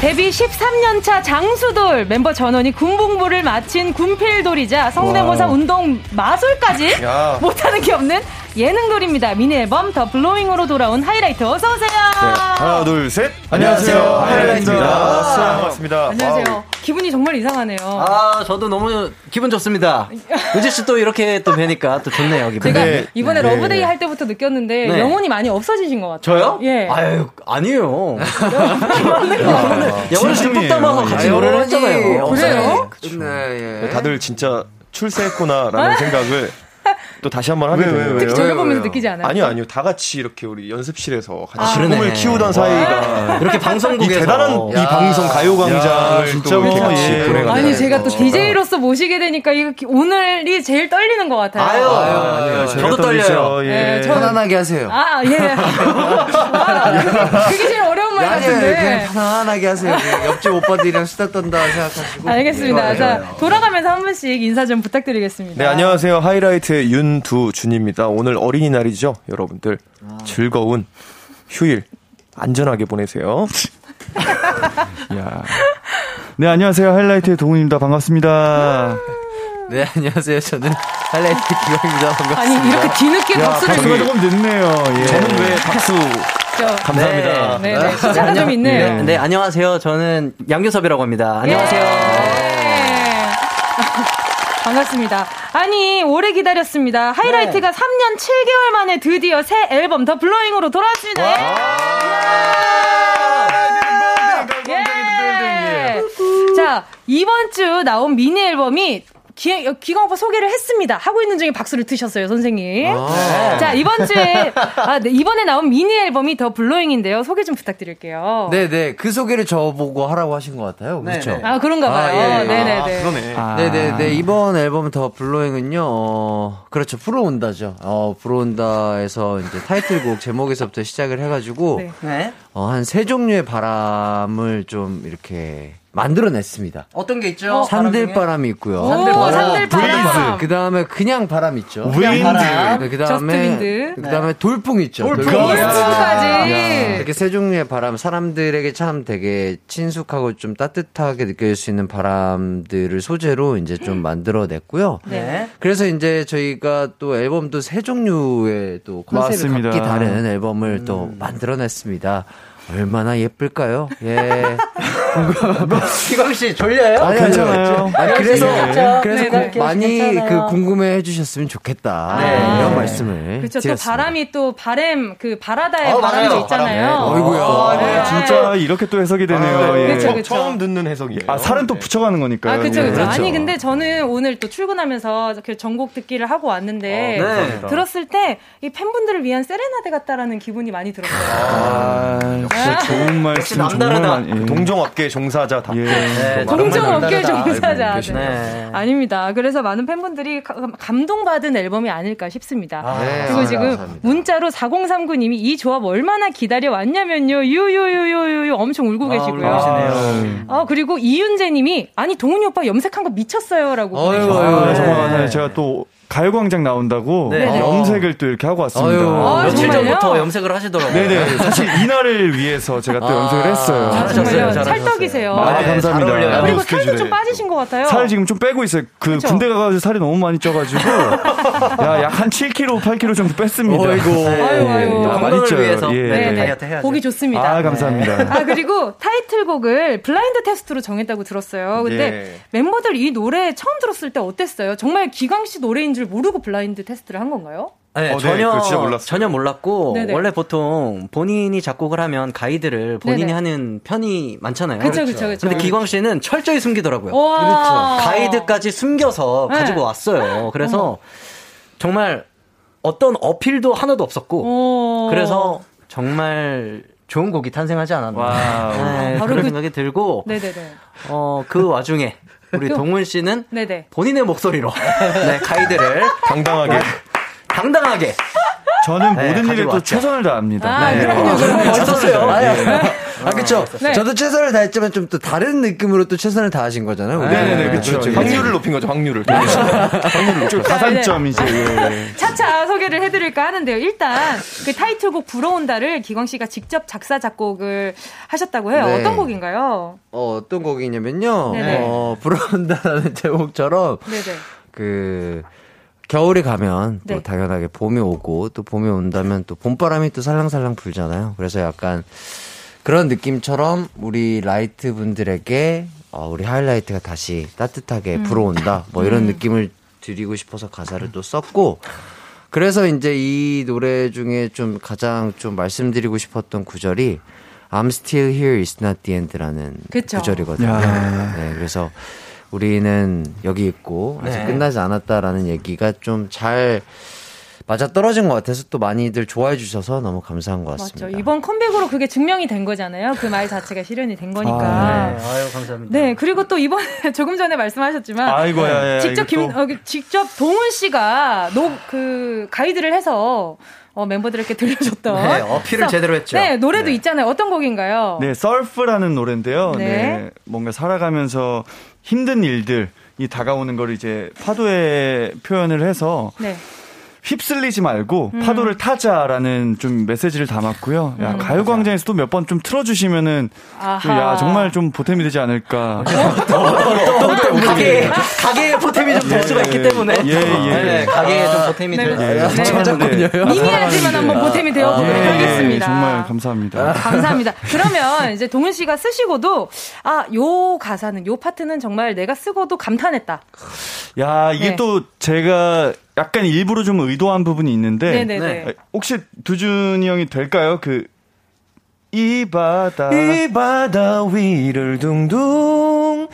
데뷔 13년차 장수돌 멤버 전원이 군복무를 마친 군필돌이자 성대모사 와. 운동 마술까지 야. 못하는 게 없는 예능돌입니다. 미니 앨범 The Blowing으로 돌아온 하이라이트 어서 오세요. 네, 하나 둘 셋. 안녕하세요. 하이라이트입니다. 반갑습니다. 안녕하세요. Wow. 기분이 정말 이상하네요. 아 저도 너무 기분 좋습니다. 은지 씨 또 이렇게 또 뵈니까 또 좋네요. 기분. 제가 네. 이번에 네. Love Day 할 때부터 느꼈는데 네. 영혼이 많이 없어지신 것 같아요. 저요? 예. 아유 아니에요. 영혼이 듬뿍 담아서 같이 노래를 했잖아요. 그래요? 네, 예. 다들 진짜 출세했구나라는 생각을 또 다시 한번 하게 되는 특히 저를 보면서 느끼지 않아요? 아니요, 아니요. 다 같이 이렇게 우리 연습실에서 같이 아, 꿈을 키우던 사이가 이렇게 방송국에서 이 대단한 야. 이 방송 가요광장을 진짜 이렇게 같이 예. 보내가 아니 제가 또 DJ로서 모시게 되니까 이거 오늘이 제일 떨리는 것 같아요. 아유, 아유, 아유, 아유 저도 떨려요. 예. 네, 저... 편안하게 하세요. 아 예. 아, 그게 제일 어려운 말 같은데. 그냥 편안하게 하세요. 옆집 오빠들이랑 수다 떤다 생각하시고. 알겠습니다. 예, 자 돌아가면서 한 분씩 인사 좀 부탁드리겠습니다. 네 안녕하세요 하이라이트 윤 윤두준입니다. 오늘 어린이날이죠, 여러분들. 아. 즐거운 휴일 안전하게 보내세요. 야. 네, 안녕하세요. 하이라이트의 동훈입니다. 반갑습니다. 네, 안녕하세요. 저는 하이라이트 기광입니다. 반갑습니다. 아니, 이렇게 뒤늦게 야, 박수를. 박수가 조금 늦네요. 예. 저는 왜 박수. 감사합니다. 네, 네, 네. 시차가 좀 있네요. 네, 네, 안녕하세요. 저는 양규섭이라고 합니다. 안녕하세요. 예. 반갑습니다. 아니, 오래 기다렸습니다. 하이라이트가 네. 3년 7개월 만에 드디어 새 앨범 더 블로잉으로 돌아왔습니다. 예. 자, 이번 주 나온 미니 앨범이 기, 기광 오빠 소개를 했습니다. 하고 있는 중에 박수를 트셨어요, 선생님. 아~ 자, 이번 주에, 아, 네, 이번에 나온 미니 앨범이 더 블로잉인데요. 소개 좀 부탁드릴게요. 네네. 네. 그 소개를 저보고 하라고 하신 것 같아요. 그렇죠. 아, 그런가 봐요. 아, 예, 예. 네네네. 아, 그러네. 아. 네네네. 이번 앨범 더 블로잉은요, 어, 그렇죠. 프로온다죠. 어, 프로온다에서 이제 타이틀곡 제목에서부터 시작을 해가지고, 네. 네. 어, 한 세 종류의 바람을 좀 이렇게 만들어냈습니다. 어떤 게 있죠? 산들바람이 있고요. 산들바람. 산들바람. 그 다음에 그냥 바람 있죠. 윈드. 네, 그 다음에 그 다음에 돌풍 있죠. 돌풍. 돌풍까지. 이렇게 세 종류의 바람, 사람들에게 참 되게 친숙하고 좀 따뜻하게 느껴질 수 있는 바람들을 소재로 이제 좀 만들어냈고요. 네. 그래서 이제 저희가 또 앨범도 세 종류의 또 컨셉이 각기 다른 앨범을 음. 또 만들어냈습니다. 얼마나 예쁠까요? 예. 기광 씨 졸려요? 아니, 괜찮아요. 아니, 그래서 네. 그래서 네, 많이 괜찮아요. 그 궁금해 해주셨으면 좋겠다. 네. 이런 말씀을. 그렇죠. 또 바람이 또 바람 그 바라다의 어, 바람도 맞아요. 있잖아요. 어이구야. 어, 네. 진짜 이렇게 또 해석이 되네요. 아, 네. 예. 그쵸, 그쵸. 처음 듣는 해석이에요. 아 살은 또 붙여가는 거니까. 아 그렇죠, 그렇죠. 아니 근데 저는 오늘 또 출근하면서 전곡 듣기를 하고 왔는데 어, 들었을 때 이 팬분들을 위한 세레나데 같다라는 기분이 많이 들었어요. 아, 진짜 좋은 말씀 정말 많이. 예. 동종업계 종사자 다. 예. 네, 동종업계 종사자. 네. 네. 아닙니다. 그래서 많은 팬분들이 감동받은 앨범이 아닐까 싶습니다. 아, 네. 그리고 지금 감사합니다. 문자로 4039님이 이 조합 얼마나 기다려 왔냐면요. 유유유유유 엄청 울고 아, 계시고요. 아, 아, 그리고 이윤재님이 아니 동훈이 오빠 염색한 거 미쳤어요라고. 어유, 어유, 정말 제가 또 가요광장 나온다고 네. 염색을 또 이렇게 하고 왔습니다. 아유, 며칠 전부터 염색을 하시더라고요. 네네. 사실 이날을 위해서 제가 또 아, 염색을 했어요. 잘하셨어요. 찰떡이세요. 아, 네, 감사합니다. 그리고 살도 좀 빠지신 것 같아요. 살 지금 좀 빼고 있어요. 그 그쵸? 군대 가가지고 살이 너무 많이 쪄가지고 약한 7kg, 8kg 정도 뺐습니다. 어이고. 네. 아유, 아유. 야, 많이 쪄요. 위해서 예. 네, 다이어트 해야죠. 보기 좋습니다. 아, 감사합니다. 아, 그리고 타이틀곡을 블라인드 테스트로 정했다고 들었어요. 근데 예. 멤버들 이 노래 처음 들었을 때 어땠어요? 정말 기광 씨 노래인 줄 모르고 블라인드 테스트를 한 건가요? 네, 어, 네, 전혀 전혀 몰랐고 네네. 원래 보통 본인이 작곡을 하면 가이드를 본인이 네네. 하는 편이 많잖아요. 그렇죠, 그렇죠, 그렇죠. 근데 기광 씨는 철저히 숨기더라고요. 그렇죠. 가이드까지 숨겨서 네. 가지고 왔어요. 그래서 어. 정말 어떤 어필도 하나도 없었고 오. 그래서 정말 좋은 곡이 탄생하지 않았나 네, 그런 그... 생각이 들고 네네네. 어, 그 와중에 우리 그 동훈 씨는 네네. 본인의 목소리로. 네, 가이드를 당당하게. 네, 당당하게 저는 네, 모든 일에 또 최선을 다합니다. 아, 네. 그럼요, 그럼요. 멋졌어요. 아, 네. 아, 그쵸. 네. 저도 최선을 다했지만 좀 또 다른 느낌으로 또 최선을 다하신 거잖아요. 네네네, 네, 그쵸. 그렇죠. 확률을 높인 거죠, 확률을. 확률을 높인 가산점 이제. 예. 차차 소개를 해드릴까 하는데요. 일단 그 타이틀곡 불어온다를 기광 씨가 직접 작사, 작곡을 하셨다고 해요. 네. 어떤 곡인가요? 어, 어떤 곡이냐면요. 네네. 어, 불어온다라는 제목처럼. 네네. 그, 겨울이 가면 또 네. 당연하게 봄이 오고 또 봄이 온다면 또 봄바람이 또 살랑살랑 불잖아요. 그래서 약간 그런 느낌처럼 우리 라이트 분들에게 어, 우리 하이라이트가 다시 따뜻하게 음. 불어온다. 뭐 이런 음. 느낌을 드리고 싶어서 가사를 또 썼고 그래서 이제 이 노래 중에 좀 가장 좀 말씀드리고 싶었던 구절이 I'm still here, it's not the end라는 그쵸. 구절이거든요. 야. 네, 그래서 우리는 여기 있고 아직 네. 끝나지 않았다라는 얘기가 좀 잘 맞아 떨어진 것 같아서 또 많이들 좋아해 주셔서 너무 감사한 것 같습니다. 맞죠. 이번 컴백으로 그게 증명이 된 거잖아요. 그 말 자체가 실현이 된 거니까. 아, 네. 아유 감사합니다. 네 그리고 또 이번 조금 전에 말씀하셨지만 아이고, 야, 야, 직접 김 어, 직접 동훈 씨가 노 그 가이드를 해서 어, 멤버들에게 들려줬던. 네, 어필을 제대로 했죠. 네, 노래도 네. 있잖아요. 어떤 곡인가요? 네, 서프라는 노래인데요. 네. 네. 뭔가 살아가면서 힘든 일들이 다가오는 걸 이제 파도에 표현을 해서 네. 휩쓸리지 말고 음. 파도를 타자라는 좀 메시지를 담았고요. 야, 음, 가요광장에서도 몇 번 좀 틀어주시면은 좀, 야 정말 좀 보탬이 되지 않을까. 어떤 가게 가게에 보탬이 좀 될 수가 있기 때문에. 예, 예. 네, 가게에 좀 보탬이 될. 네. 네. 저작권이요. 미미하지만 한번 보탬이 되어보도록 예, 하겠습니다. 정말 감사합니다. 감사합니다. 그러면 이제 동은 씨가 쓰시고도 아 요 가사는 요 파트는 정말 내가 쓰고도 감탄했다. 야 이게 네. 또 제가 약간 일부러 좀 의도한 부분이 있는데 네네네. 아, 혹시 두준이 형이 될까요? 그 이 바다 이 바다 위를 둥둥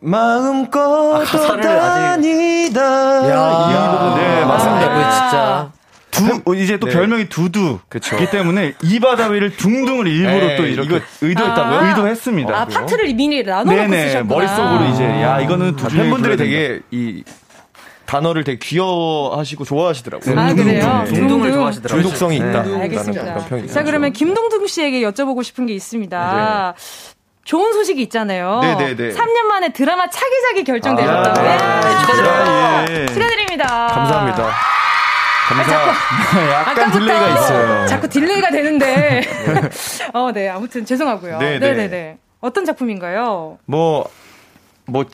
마음껏 아, 떠다니다. 야, 이 부분 네 맞습니다. 아, 진짜. 두 어, 이제 또 네. 별명이 두두기 때문에 이 바다 위를 둥둥을 일부러 에이, 또 이렇게 이거 의도했다고요? 아~ 의도했습니다. 아 파트를 미리 나눠 놓고 네네, 쓰셨구나. 머릿속으로 이제 야 이거는 두 팬분들이 되게 이 단어를 되게 귀여워하시고 좋아하시더라고요. 아, 그래요? 둥둥을 좋아하시더라고요. 중독성이 있다. 네. 알겠습니다. 자, 그러면 김동둥 씨에게 여쭤보고 싶은 게 있습니다. 네. 좋은 소식이 있잖아요. 네네네. 3년 만에 드라마 차기작이 결정되셨다고. 아, 네. 축하드립니다. 예. 축하드립니다. 감사합니다. 감사. 아, 자꾸, 약간 delay가 있어요. 자꾸 delay가 되는데. 어, 네. 아무튼 죄송하고요. 네네. 네 네네. 어떤 작품인가요? 뭐, 뭐,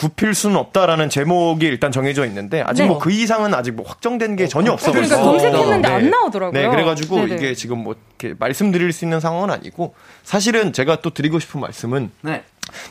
굽힐 수는 없다라는 제목이 일단 정해져 있는데 아직 네. 뭐그 이상은 아직 뭐 확정된 게 전혀 없어가지고 그러니까 검색했는데 네. 안 나오더라고요. 네, 그래가지고 네네. 이게 지금 뭐 이렇게 말씀드릴 수 있는 상황은 아니고 사실은 제가 또 드리고 싶은 말씀은 네.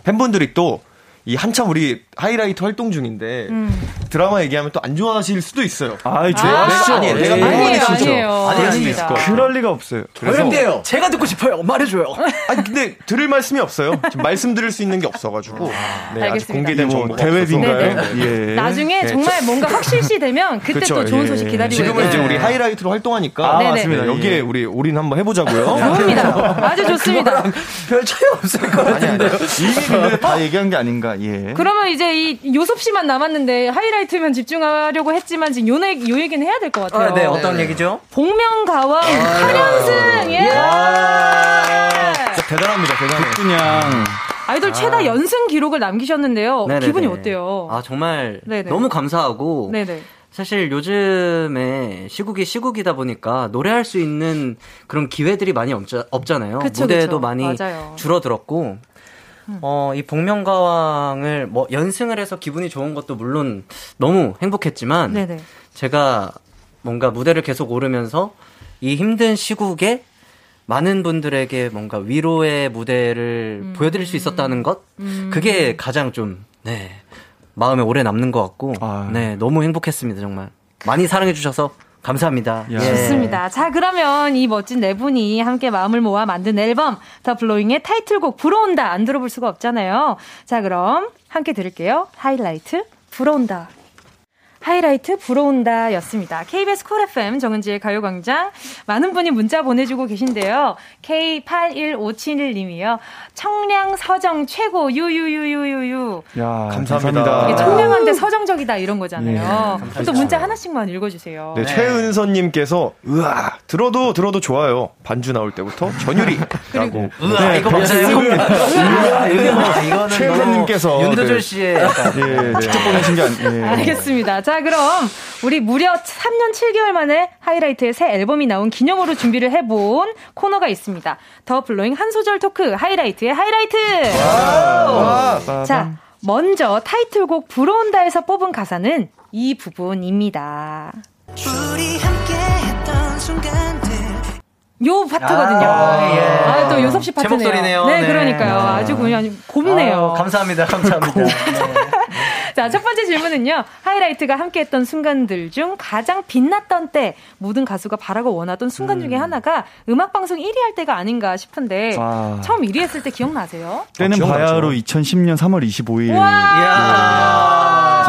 팬분들이 또 이 한참 우리 하이라이트 활동 중인데 음. 드라마 얘기하면 또 안 좋아하실 수도 있어요. 아, 좋아하시죠. 아니, 내가 네. 아니에요, 아니에요. 아닙니다. 그럴 리가 없어요. 그런데요. 제가 듣고 싶어요. 말해줘요. 아니 근데 들을 말씀이 없어요. 지금 말씀 드릴 수 있는 게 없어가지고 아, 네, 아직 공개된 뭐 대회인가요? 예. 나중에 네, 정말 뭔가 확실시 되면 그때 그쵸, 또 좋은 소식 예. 기다리고 지금은 이제 우리 하이라이트로 활동하니까 아, 맞습니다. 여기에 예. 우리 올인 한번 해보자고요. 좋습니다. 아주 좋습니다. 별 차이 없을 것 같은데요. 이미 근데 다 얘기한 게 아닌가. 예. 그러면 이제 이 요섭 씨만 남았는데 하이라이트면 집중하려고 했지만 지금 요, 요 얘기는 해야 될 것 같아요. 아, 네, 어떤 네네. 얘기죠? 복면가왕 8연승! 예! 대단합니다, 대단해. 그냥 아이돌 최다 아. 연승 기록을 남기셨는데요. 네네네. 기분이 어때요? 아, 정말 네네. 너무 감사하고 네네. 사실 요즘에 시국이 시국이다 보니까 노래할 수 있는 그런 기회들이 많이 없자, 나요 무대도 그쵸. 많이 맞아요. 줄어들었고 음. 어, 이 복면가왕을 뭐 연승을 해서 기분이 좋은 것도 물론 너무 행복했지만 네네. 제가 뭔가 무대를 계속 오르면서 이 힘든 시국에 많은 분들에게 뭔가 위로의 무대를 음. 보여드릴 수 있었다는 것 음. 그게 가장 좀 네, 마음에 오래 남는 것 같고 아. 네 너무 행복했습니다 정말 많이 사랑해 주셔서 감사합니다. 예. 좋습니다. 자, 그러면 이 멋진 네 분이 함께 마음을 모아 만든 앨범 더 블로잉의 타이틀곡 불어온다 안 들어볼 수가 없잖아요. 자, 그럼 함께 들을게요. 하이라이트 불어온다. 하이라이트 불어온다 였습니다. KBS 쿨 FM 정은지의 가요광장 많은 분이 문자 보내주고 계신데요. K81571님이요. 청량 서정 최고 유유유유유유. 야 감사합니다. 이게 청량한데 서정적이다 이런 거잖아요. 예, 또 문자 하나씩만 읽어주세요. 네, 네. 최은선님께서 으아 들어도 들어도 좋아요. 반주 나올 때부터 전율이라고. 으아 네, 이거 맞아요. 으아 뭐 이거는 최은선님께서 네. 씨의 약간 예, 직접 보내신 게 아니에요. 예. 알겠습니다. 자, 그럼 우리 무려 3년 7개월 만에 하이라이트의 새 앨범이 나온 기념으로 준비를 해본 코너가 있습니다. 더 블로잉 한 소절 토크 하이라이트의 하이라이트! 자, 먼저 타이틀곡 불어온다에서 뽑은 가사는 이 부분입니다. 요 파트거든요. 아, 예. 아, 또 요섭 씨 파트네요. 제 목소리네요. 네, 네. 그러니까요. 네. 아주 그냥 곱네요. 아, 감사합니다. 감사합니다. 네. 자, 첫 번째 질문은요. 하이라이트가 함께 했던 순간들 중 가장 빛났던 때 모든 가수가 바라고 원하던 순간 음. 중에 하나가 음악 방송 1위 할 때가 아닌가 싶은데 아. 처음 1위 했을 때 기억나세요? 때는 아, 바야흐로 2010년 3월 25일.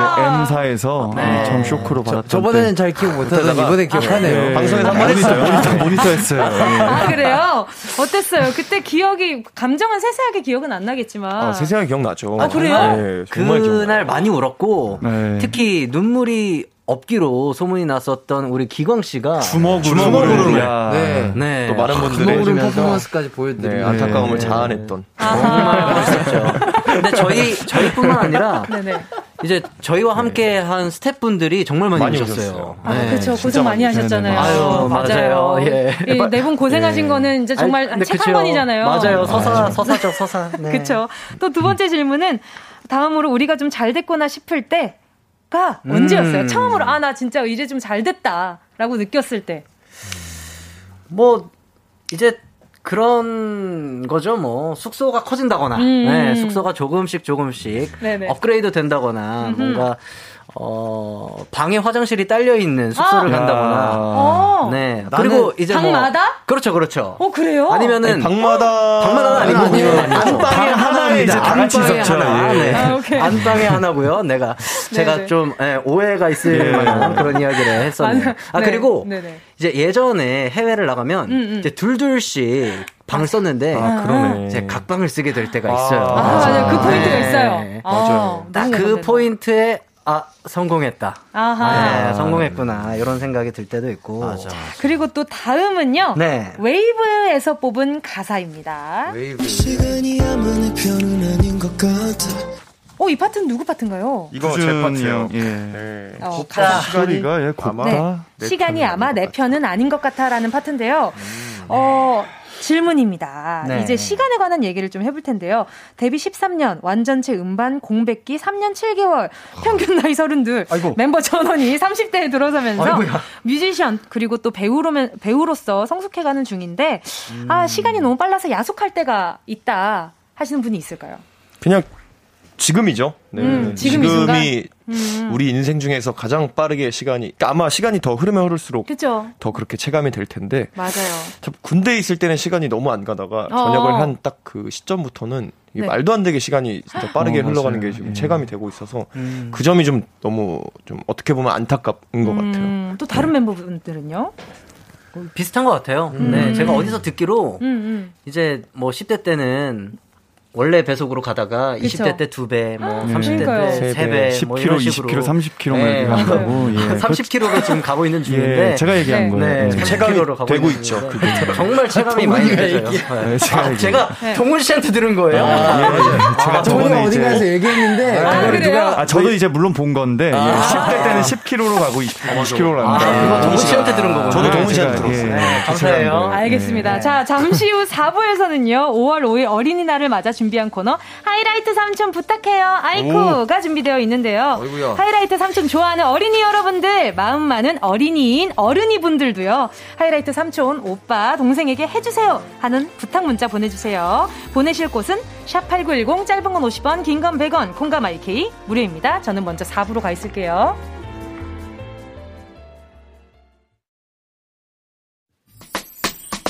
이제 M사에서 네. 처음 쇼크로 받았던 저, 번에는 잘 기억 못하다가 이번에 기억하네요. 네. 방송에서 한 번 했어요. 모니터, 모니터 했어요. 아, 그래요? 어땠어요? 그때 기억이, 감정은 세세하게 기억은 안 나겠지만. 아, 세세하게 기억나죠. 아, 그래요? 네, 그날 많이 울었고, 네. 특히 눈물이 없기로 소문이 났었던 우리 기광 씨가 주먹으로, 주먹으로 네. 네. 또 많은 분들이 주먹으로 퍼포먼스까지 보여드리는 네, 안타까움을 네. 자아냈던 정말 멋있었죠. 근데 저희 저희뿐만 아니라 네네. 이제 저희와 함께 한 스태프분들이 정말 많이, 많이 오셨어요. 아, 네. 그렇죠. 고생 많이 하셨잖아요. 아유, 맞아요. 예. 네분 고생하신 예. 거는 이제 정말 책 한 권이잖아요. 맞아요. 서사, 아, 서사죠, 서사. 네. 그렇죠. 또 두 번째 질문은 다음으로 우리가 좀 잘 됐구나 싶을 때가 언제였어요? 음. 처음으로 아 나 진짜 이제 좀 잘 됐다라고 느꼈을 때. 뭐 이제 그런 거죠, 뭐. 숙소가 커진다거나, 음. 네, 숙소가 조금씩 조금씩 네네. 업그레이드 된다거나, 음흠. 뭔가, 어, 방에 화장실이 딸려 있는 숙소를 아. 간다거나. 어. 네. 그리고 이제 뭐 방마다? 뭐, 그렇죠, 그렇죠. 어, 그래요? 아니면은 아니, 방마다 방마다는 아니고 아니고 안방에 하나에 이제 다 같이 있었죠. 하나. 네. 아, 안방에 하나고요. 내가 제가 네네. 좀 네, 오해가 있을 예. 만한 그런 이야기를 했었네요. 아, 네. 그리고 네네. 이제 예전에 해외를 나가면 음, 음. 이제 둘둘씩 방을 썼는데 아, 그러네. 이제 각방을 쓰게 될 때가 있어요. 아, 아 맞아요. 그 포인트가 네. 있어요. 맞아요. 딱 그 포인트에 아 성공했다. 아하. 네, 성공했구나 이런 생각이 들 때도 있고. 맞아. 그리고 또 다음은요. 네. Wave에서 뽑은 가사입니다. 웨이브. 어, 이 파트는 누구 파트인가요? 이거 제 파트요. 예. 네. 어, 곱다. 시간이가 예, 곱다. 네. 시간이 아마 내 편은 아닌 것 같아라는 파트인데요. 음. 어, 질문입니다. 네. 이제 시간에 관한 얘기를 좀 해볼 텐데요. 데뷔 13년, 완전체 음반 공백기 3년 7개월, 평균 나이 32, 아이고. 멤버 전원이 30대에 들어서면서 아이고야. 뮤지션 그리고 또 배우로 배우로서 성숙해가는 중인데 음. 아 시간이 너무 빨라서 야속할 때가 있다 하시는 분이 있을까요? 그냥 지금이죠. 네. 음, 지금 지금이 음. 우리 인생 중에서 가장 빠르게 시간이 그러니까 아마 시간이 더 흐르면 흐를수록 그쵸? 더 그렇게 체감이 될 텐데 맞아요. 군대에 있을 때는 시간이 너무 안 가다가 어. 전역을 한 딱 그 시점부터는 네. 말도 안 되게 시간이 진짜 빠르게 어, 흘러가는 게 지금 예. 체감이 되고 있어서 음. 그 점이 좀 너무 좀 어떻게 보면 안타깝은 것 음. 같아요. 또 다른 네. 멤버분들은요? 비슷한 것 같아요. 음. 네, 제가 어디서 듣기로 음, 이제 뭐 10대 때는 원래 배속으로 가다가 그쵸? 20대 때 2배, 뭐 네. 30대 때 3배, 10kg, 뭐 20kg, 30kg 네. 한다고. 예. 30kg로 지금 가고 있는 중인데. 예, 제가 얘기한 네. 거예요. 네. 체감이 되고 있죠. 그게. 정말 체감이 많이 되죠. 네, 제가, 아, 제가 동훈 씨한테 들은 거예요. 아, 예. 제가 저번에 어디가서 얘기했는데 아, 누가 아, 저도 이제 물론 본 건데 아. 10대 때는 10kg로 가고 20kg로 갑니다. 아, 동훈 씨한테 들은 거군요. 저도 동훈 씨한테 들었어요. 감사해요. 알겠습니다. 자, 잠시 후 4부에서는요. 5월 5일 어린이날을 맞아 준비한 코너 하이라이트 삼촌 부탁해요. 아이쿠가 오. 준비되어 있는데요. 어이구야. 하이라이트 삼촌 좋아하는 어린이 여러분들, 마음 많은 어린이인 어른이 분들도요. 하이라이트 삼촌 오빠 동생에게 해주세요 하는 부탁 문자 보내주세요. 보내실 곳은 샵 8910 짧은 건 50원, 긴 건 100원, 콩감 IK 무료입니다. 저는 먼저 4부로 가 있을게요.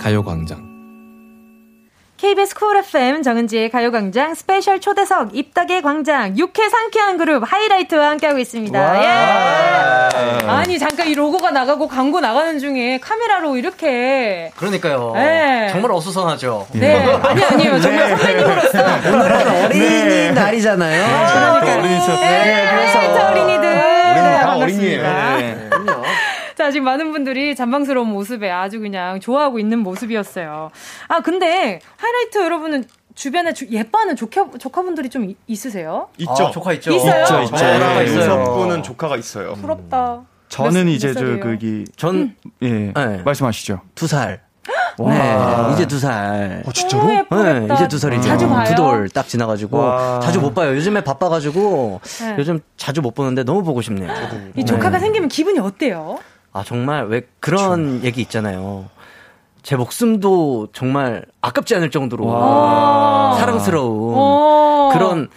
가요광장 KBS Cool FM 정은지의 가요광장 special 초대석 입덕의 광장 6회 상쾌한 그룹 하이라이트와 함께하고 있습니다. 예. 아니 잠깐 이 로고가 나가고 광고 나가는 중에 카메라로 이렇게 그러니까요. 네. 정말 어수선하죠. 네. 아니 아니에요. 정말 네. 선배님으로서 오늘은 어린이 네. 날이잖아요. 아, 그러니까 어린이 네. 그래서 어린이들 우리는 네, 다 어린이에요. 네. 자, 지금 많은 분들이 잔망스러운 모습에 아주 그냥 좋아하고 있는 모습이었어요. 아, 근데 하이라이트 여러분은 주변에 주, 예뻐하는 조카, 조카분들이 좀 있으세요? 있죠. 아, 조카 있죠. 있어요? 있죠, 있죠. 저랑 유섭군은 조카가 있어요. 부럽다. 저는 몇, 이제 저, 그기. 전, 예. 네. 말씀하시죠. 두 살. 네, 이제 두 살. 어, 진짜로? 오, 네, 이제 두 살이죠. 자주 봐요? 두돌 딱 지나가지고 와. 자주 못 봐요. 요즘에 바빠가지고 네. 요즘 자주 못 보는데 너무 보고 싶네요. 이 조카가 네. 생기면 기분이 어때요? 아, 정말 왜 그런 그렇죠. 얘기 있잖아요. 제 목숨도 정말 아깝지 않을 정도로 사랑스러운 그런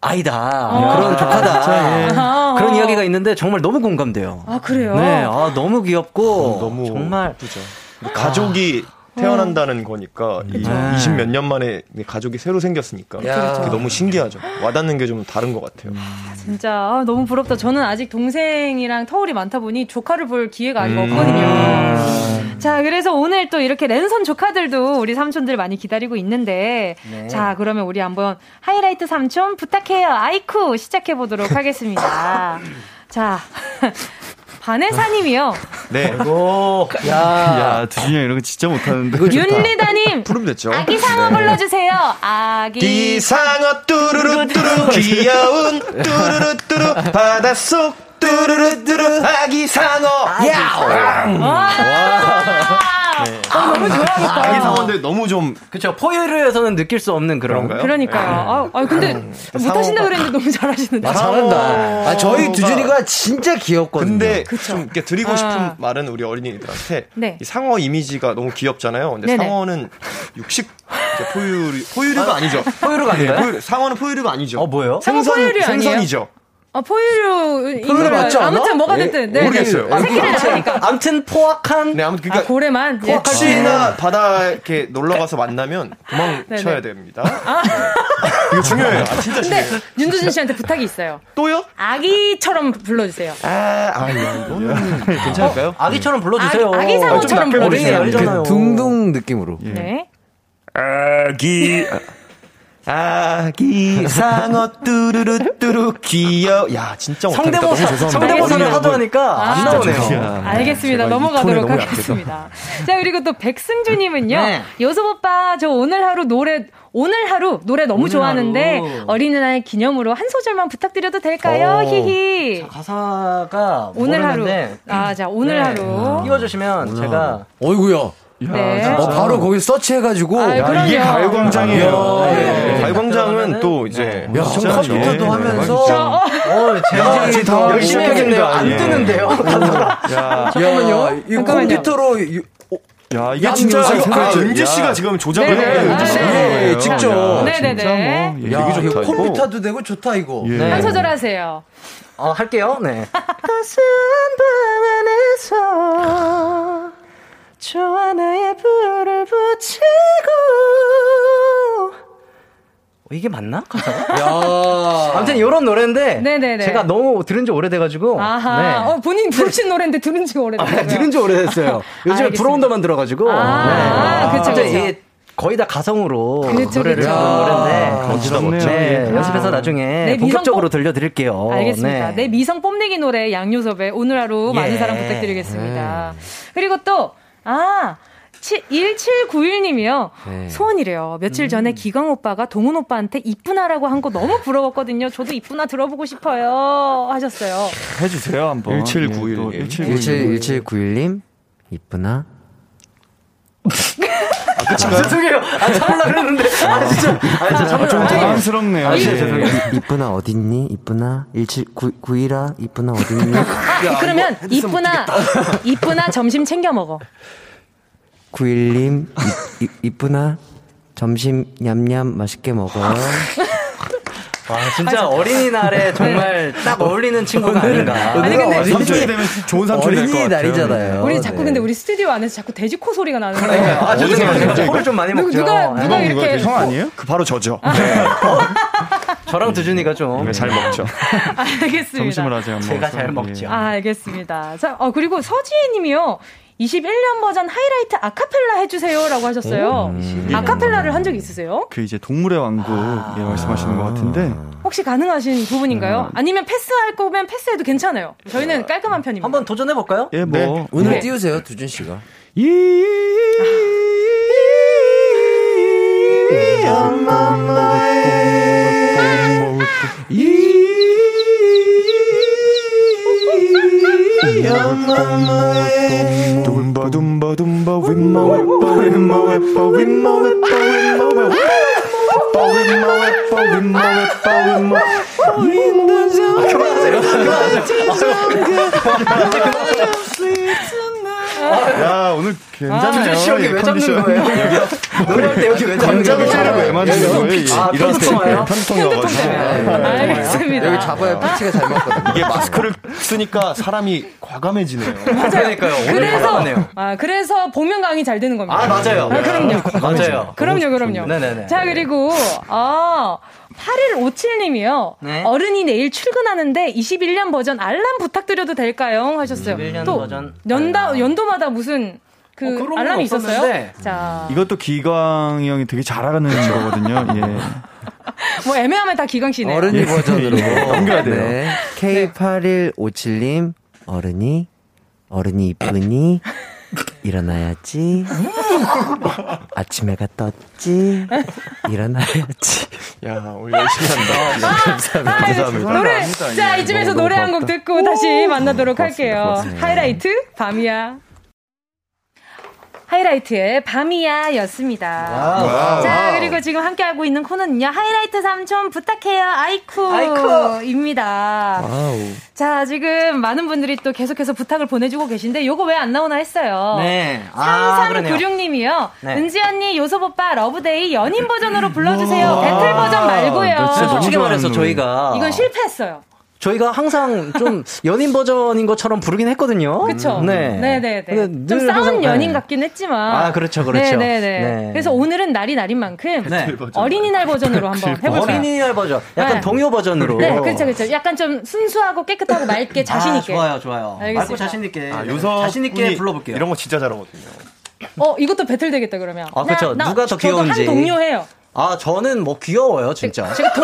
아이다. 그런 조카다. 예. 그런 이야기가 있는데 정말 너무 공감돼요. 아, 그래요? 네. 아, 너무 귀엽고 너무 정말 예쁘죠. 가족이 아. 태어난다는 음. 거니까 이 20 몇 년 만에 가족이 새로 생겼으니까 그게 너무 신기하죠. 와닿는 게 좀 다른 것 같아요. 아, 진짜 아, 너무 부럽다. 저는 아직 동생이랑 터울이 많다 보니 조카를 볼 기회가 아직 음. 없거든요. 음. 자, 그래서 오늘 또 이렇게 랜선 조카들도 우리 삼촌들 많이 기다리고 있는데 네. 자, 그러면 우리 한번 하이라이트 삼촌 부탁해요. 아이쿠 시작해 보도록 하겠습니다. 자, 반해사님이요. 네. 오, 야, 야, 두준이 형 이런 거 진짜 못하는데. 윤리다님. 부르면 됐죠. 아기 상어 네. 불러주세요. 아기. 상어 뚜루루 뚜루 귀여운 뚜루루 뚜루 바닷속 뚜루루 뚜루 아기 상어. 야. 와. 네. 어, 너무 좋아하겠다. 아기 상어인데 너무 좀. 그쵸. 포유류에서는 느낄 수 없는 그런. 그런가요? 그러니까요. 아, 아 근데 음. 못하신다 그랬는데 너무 잘하시는데. 아, 잘한다. 아, 저희 두준이가 진짜 귀엽거든요. 근데 그쵸. 좀 이렇게 드리고 싶은 아. 말은 우리 어린이들한테 네. 이 상어 이미지가 너무 귀엽잖아요. 근데 네네. 상어는 육식 포유류 포유류가 아, 니죠 포유류가 아니에요? 네, 포유, 상어는 포유류가 아니죠. 어 뭐예요? 생선 생선이죠. 아, 포유류. 포유류 않아? 아무튼 뭐가 됐든. 네. 모르겠어요. 네. 새끼를 낳으니까. 아무튼 포악한. 네, 아무튼 그니까. 아, 고래만. 포악한 예. 나 바다 이렇게 놀러 가서 만나면 도망쳐야 됩니다. 아. 이거 중요해요. 아, 진짜 근데 윤두준 씨한테 부탁이 있어요. 또요? 아기처럼 불러주세요. 아, 아, 이거는 괜찮을까요? 어, 아기처럼 불러주세요. 아기, 아기 상어처럼 아, 불러주세요. 그 둥둥 느낌으로. 예. 네. 아기. 아기 상어 뚜루루 뚜루 귀여. 야 진짜 성대모사 성대모사를 하도 하니까 아, 안 나오네요. 알겠습니다. 넘어가도록 하겠습니다. 자 그리고 또 백승주님은요. 네. 요섭 오빠 저 오늘 하루 노래 오늘 하루 노래 너무 좋아하는데 하루. 어린이날 기념으로 한 소절만 부탁드려도 될까요? 오. 히히. 자, 가사가 오늘 하루. 아자 오늘 네. 하루 띄워주시면 제가. 어이구야. 네. 어, 바로 거기 서치해가지고. 아, 야, 이게 가요광장이에요. 네. 가요광장은 또 이제. 야, 컴퓨터도 하면서. 어, 제가 이제 더 열심히 해야겠네요. 안 예. 뜨는데요. 야, 잠깐만요. 이 컴퓨터로. 야, 이게 진짜 아, 은지 씨가 지금 조작을 네. 해. 은지 씨가 네, 직접. 네네네. 뭐, 야, 이거 좋다. 컴퓨터도 되고 좋다 이거. 예. 한 소절 하세요. 어, 할게요. 네. 가슴 방 안에서 저 하나의 불을 붙이고 어, 이게 맞나? 가사가? 아무튼 이런 노래인데 네네네. 제가 너무 들은 지 오래돼가지고 아하. 네. 어, 본인 부르신 노래인데 들은 지 오래됐어요. 아, 들은 지 오래됐어요. 요즘에 부러운다만 들어가지고 아, 네. 아, 그쵸, 그쵸. 거의 다 가성으로 그렇죠, 노래를 부르는 노래인데 멋지다 멋져. 네, 연습해서 나중에 본격적으로 뽑... 들려드릴게요. 알겠습니다. 네. 내 미성 뽐내기 노래 양요섭의 오늘 하루 예. 많은 사랑 부탁드리겠습니다. 네. 그리고 또 아, 1791님이요. 네. 소원이래요. 며칠 전에 음. 기광 오빠가 동훈 오빠한테 이쁘나라고 한 거 너무 부러웠거든요. 저도 이쁘나 들어보고 싶어요. 하셨어요. 해주세요, 한번. 1791. 1791님, 이쁘나? 아, 죄송해요. 아, 참으려 그랬는데. 아, 진짜. 아, 진짜 참으려. 좀 당황스럽네요. 아, 진짜 죄송해요. 이쁘나 어딨니? 이쁘나? 1791아? 이쁘나 어딨니? 그러면 이쁘나, 이쁘나 점심 챙겨 먹어. 91님, 이, 이, 쁘나 점심 냠냠 맛있게 먹어요. 와, 진짜 어린이날에 정말 딱 어울리는 친구가 아닌가. 아니, 근데 삼촌이 되면 좋은 삼촌이 될것 같아요. 날이잖아요. 우리 자꾸 네. 근데 우리 스튜디오 안에서 자꾸 돼지 코 소리가 나는 거예요. 아, 죄송해요. 코를 좀 많이 먹죠. 누가, 누가 네. 이렇게. 형 아니에요? 그 바로 저죠. 네. 저랑 두준이가 좀. 네, 잘 먹죠. 알겠습니다. 점심을 아직 안 먹어서. 제가 잘 먹죠. 아, 알겠습니다. 자, 어, 그리고 서지혜 님이요. 21년 버전 하이라이트 아카펠라 해주세요라고 하셨어요. 음. 아카펠라를 한적 있으세요? 그 이제 동물의 왕국 아. 예, 말씀하시는 것 같은데 혹시 가능하신 부분인가요? 음. 아니면 패스할 거면 패스해도 괜찮아요. 저희는 깔끔한 편입니다. 한번 도전해 볼까요? 예, 뭐 네. 오늘 네. 띄우세요, 두준 씨가. 이 둠바 둠바 둠바 윗마 윗바 윗마 윗바 윗마 윗바 윗마 윗바 윗마 윗바 윗마 윗바 윗마 윗마 그만하세요 그만하세요 야 오늘 괜찮네요. 아, 여기 왜 잡는 거예요? 노래할 때 여기 왜 잡는 거예요? 감정을 왜 만드는 거예요? 아, 이런 편통이에요? 편통이어가지고. 알겠습니다. 여기 잡아야 피치가 잘 맞거든요. 이게 마스크를 쓰니까 사람이 과감해지네요. 그러니까요. 그래서 아 그래서 복면 강의 잘 되는 겁니다. 아 맞아요. 아, 그럼요. 맞아요. 그럼요, 그럼요. 네네네. 자 그리고 아 8157님이요. 네? 어른이 내일 출근하는데 21년 버전 알람 부탁드려도 될까요? 하셨어요. 21년 또 버전 연다 알람. 연도마다 무슨 그 어, 알람이 있었어요? 자. 이것도 기광 형이 되게 잘하는 거거든요. 예. 뭐 애매하면 다 기광 씨네요. 어른이 예. 버전으로 넘겨야 돼요. 네. K8157님 어른이 어른이 이쁘니 일어나야지. 아침 해가 떴지. 일어나야지. 야, 오늘 열심히 한다. 아, 감사합니다. 아, 감사합니다. 노래, 자, 이쯤에서 노래 한 곡 듣고 다시 만나도록 할게요. 하이라이트, 밤이야. 하이라이트의 밤이야 였습니다. 자, 그리고 지금 함께 하고 있는 코너는요, 하이라이트 삼촌 부탁해요, 아이쿠입니다. 자, 지금 많은 분들이 또 계속해서 부탁을 보내주고 계신데, 요거 왜 안 나오나 했어요. 네. 아, 3396님이요. 네. 은지 언니, 요섭 오빠, Love Day 연인 버전으로 불러주세요. 배틀 버전 말고요. 솔직히 말해서 저희가. 이건 실패했어요. 저희가 항상 좀 연인 버전인 것처럼 부르긴 했거든요. 그렇죠. 네, 네, 네. 네. 좀 싸운 네. 연인 같긴 했지만. 아, 그렇죠, 그렇죠. 네, 네, 네. 그래서 오늘은 날이 날인 만큼 네. 어린이날 버전으로 한번 해볼까요? 어린이날 버전, 약간 네. 동요 버전으로. 네, 그렇죠, 그렇죠. 약간 좀 순수하고 깨끗하고 맑게 자신 있게. 아, 좋아요, 좋아요. 알겠습니다. 맑고 자신 있게. 아, 자신 있게 불러볼게요. 이런 거 진짜 잘하거든요. 어, 이것도 배틀 되겠다 그러면. 아, 그렇죠. 누가 더 귀여운지. 한 동료 해요. 아, 저는 뭐 귀여워요, 진짜. 제가 동...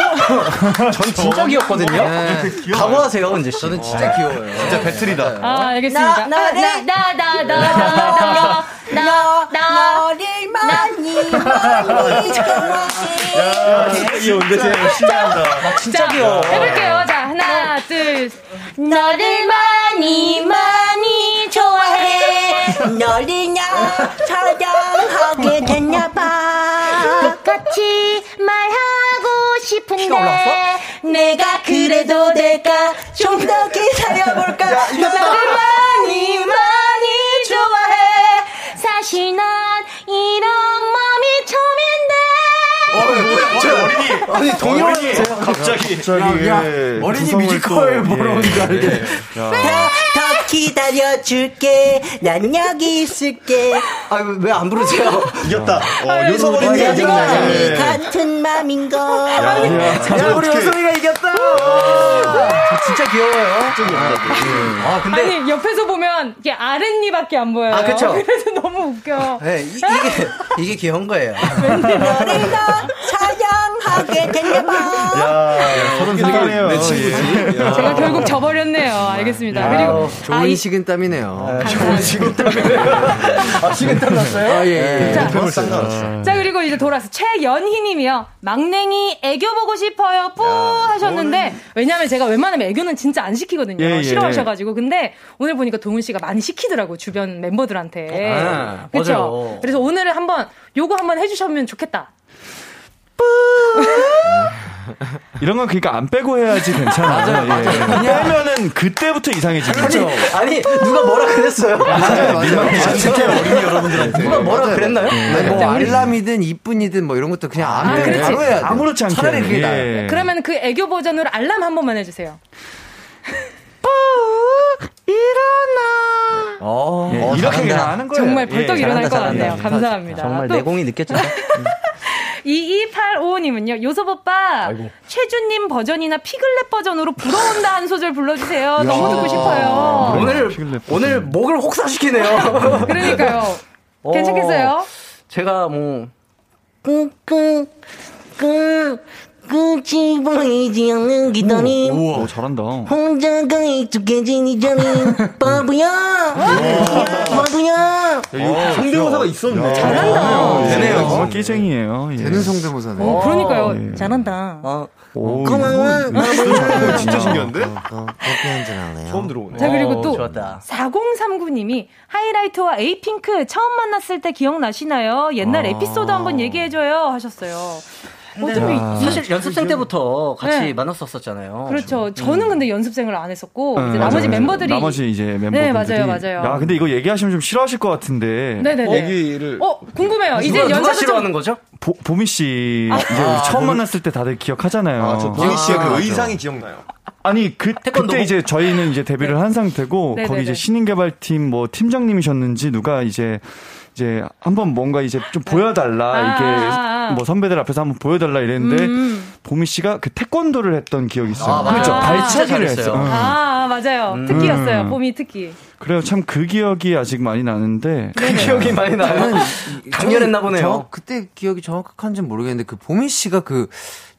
전 진짜 귀엽거든요. 네. 각오하세요, 은지 씨. 저는 진짜 귀여워요. 진짜 배틀이다. 아, 알겠습니다. 나, 나, 나, 나, 나, 나, 나, 나, 나, 너를 많이, 많이 좋아해. 야, 진짜 귀여운데, 쟤 신기하다. 진짜 귀여워. 해볼게요. 자, 하나, 둘. 너를 많이, 많이 좋아해. 너를냐, 사랑하게 됐나봐. 똑같이 말하고 싶은데. 내가 그래도 될까? 좀 더 기다려볼까? 너를 많이, 많이 좋아해. 사실 난 이런 마음이 처음인데. 어, 저 어린이. 아니, 동요를 갑자기. 갑자기. 야, 야, 어린이 뮤지컬 보러 온줄 알게. 더 기다려줄게. 난 여기 있을게. 아, 왜 안 부르세요? 이겼다. 어, 요소 어린이 이겼네. 같은 맘인걸. 야, 우리 요소이가 이겼다. 진짜 귀여워요. 아, 근데. 아니, 옆에서 보면 이게 아랫니밖에 안 보여요. 아, 그쵸. 그래서 너무 웃겨. 네, 이, 게 이게 귀여운 거예요. 더 사랑하게 됐나봐. 야, 서른 살이네요. 내 친구지. 제가 결국 져버렸네요. 알겠습니다. 그리고. 좋은 아, 식은땀이네요. 좋은 식은땀이네요. 아, 식은땀 났어요? 아, 예. 예. 자, 자, 그리고 이제 돌아서 최연희 님이요. 막냉이 애교 보고 싶어요. 뿌 하셨는데, 왜냐면 제가 웬만하면 애교는 진짜 안 시키거든요. 예, 예. 싫어하셔 가지고. 근데 오늘 보니까 동훈 씨가 많이 시키더라고, 주변 멤버들한테. 아, 그렇죠. 그래서 오늘은 한번 요거 한번 해 주셨으면 좋겠다. 뿌 이런 건 그러니까 안 빼고 해야지 괜찮아요. 맞아요, 예. 맞아요. 빼면은 그때부터 이상해지는 거죠. 아니, 누가 뭐라 그랬어요? 맞아요, 맞아요. 특히 어린이 여러분들한테 누가 뭐라 맞아요. 그랬나요? 네. 뭐 알람이든 이쁜이든 뭐 이런 것도 그냥 안 아, 돼. 바로 해야 돼. 아무렇지 않게. 차라리 그게 나아 예. 그러면 그 애교 버전으로 알람 한 번만 해주세요. 뿌 일어나. 어, 예, 어, 이렇게 일어나는 거예요. 정말 벌떡 예, 일어날 것 같네요. 감사합니다. 정말 내공이 느껴진다. 2285님은요, 요섭 오빠, 최준님 버전이나 피글렛 버전으로 불어온다 한 소절 불러주세요. 너무 듣고 싶어요. 오늘, 오늘 목을 혹사시키네요. 그러니까요. 어, 괜찮겠어요? 제가 뭐, 끙끙, 끙, 끝이 보이지 않는 기다림. 우와, 잘한다. 혼자가 익숙해진 이 자리. 바보야! 바보야! 성대모사가 있었네. 잘한다. 되네요. 정말 끼쟁이에요. 예. 되는 성대모사네. 어, 그러니까요. 예. 잘한다. 어. 오, 고마워. 진짜 신기한데? 어, 커피 한잔 할래요? 처음 들어오네. 자, 그리고 또, 좋았다. 4039님이 하이라이트와 에이핑크 처음 만났을 때 기억나시나요? 옛날 아. 에피소드 한번 얘기해줘요. 하셨어요. 어차피 사실 연습생 때부터 같이 네. 만났었었잖아요. 그렇죠. 음. 저는 근데 연습생을 안 했었고 네, 이제 나머지 맞아요. 멤버들이 나머지 이제 멤버들이 네 맞아요 맞아요. 야 근데 이거 얘기하시면 좀 싫어하실 것 같은데. 네네네. 얘기를 어 궁금해요. 이제 누가, 누가 싫어하는 거죠? 보, 보미 씨 아. 이제 아, 처음 만났을 때 다들 기억하잖아요. 아, 저 보미 씨의 그 의상이 기억나요. 아니 그 그때 이제 저희는 이제 데뷔를 네. 한 상태고 거기 이제 신인 개발팀 뭐 팀장님이셨는지 누가 이제 이제 한번 뭔가 이제 좀 보여달라 아~ 이게 아, 아. 뭐 선배들 앞에서 한번 보여달라 이랬는데 음. 보미 씨가 그 태권도를 했던 기억이 있어요. 아, 그렇죠. 발차기를 했어요. 응. 아 맞아요. 음. 특기였어요. 보미 특기. 그래요. 참 그 기억이 아직 많이 나는데 그 기억이 많이 나요. 강렬했나 보네요. 저, 그때 기억이 정확한지는 모르겠는데 그 보미 씨가 그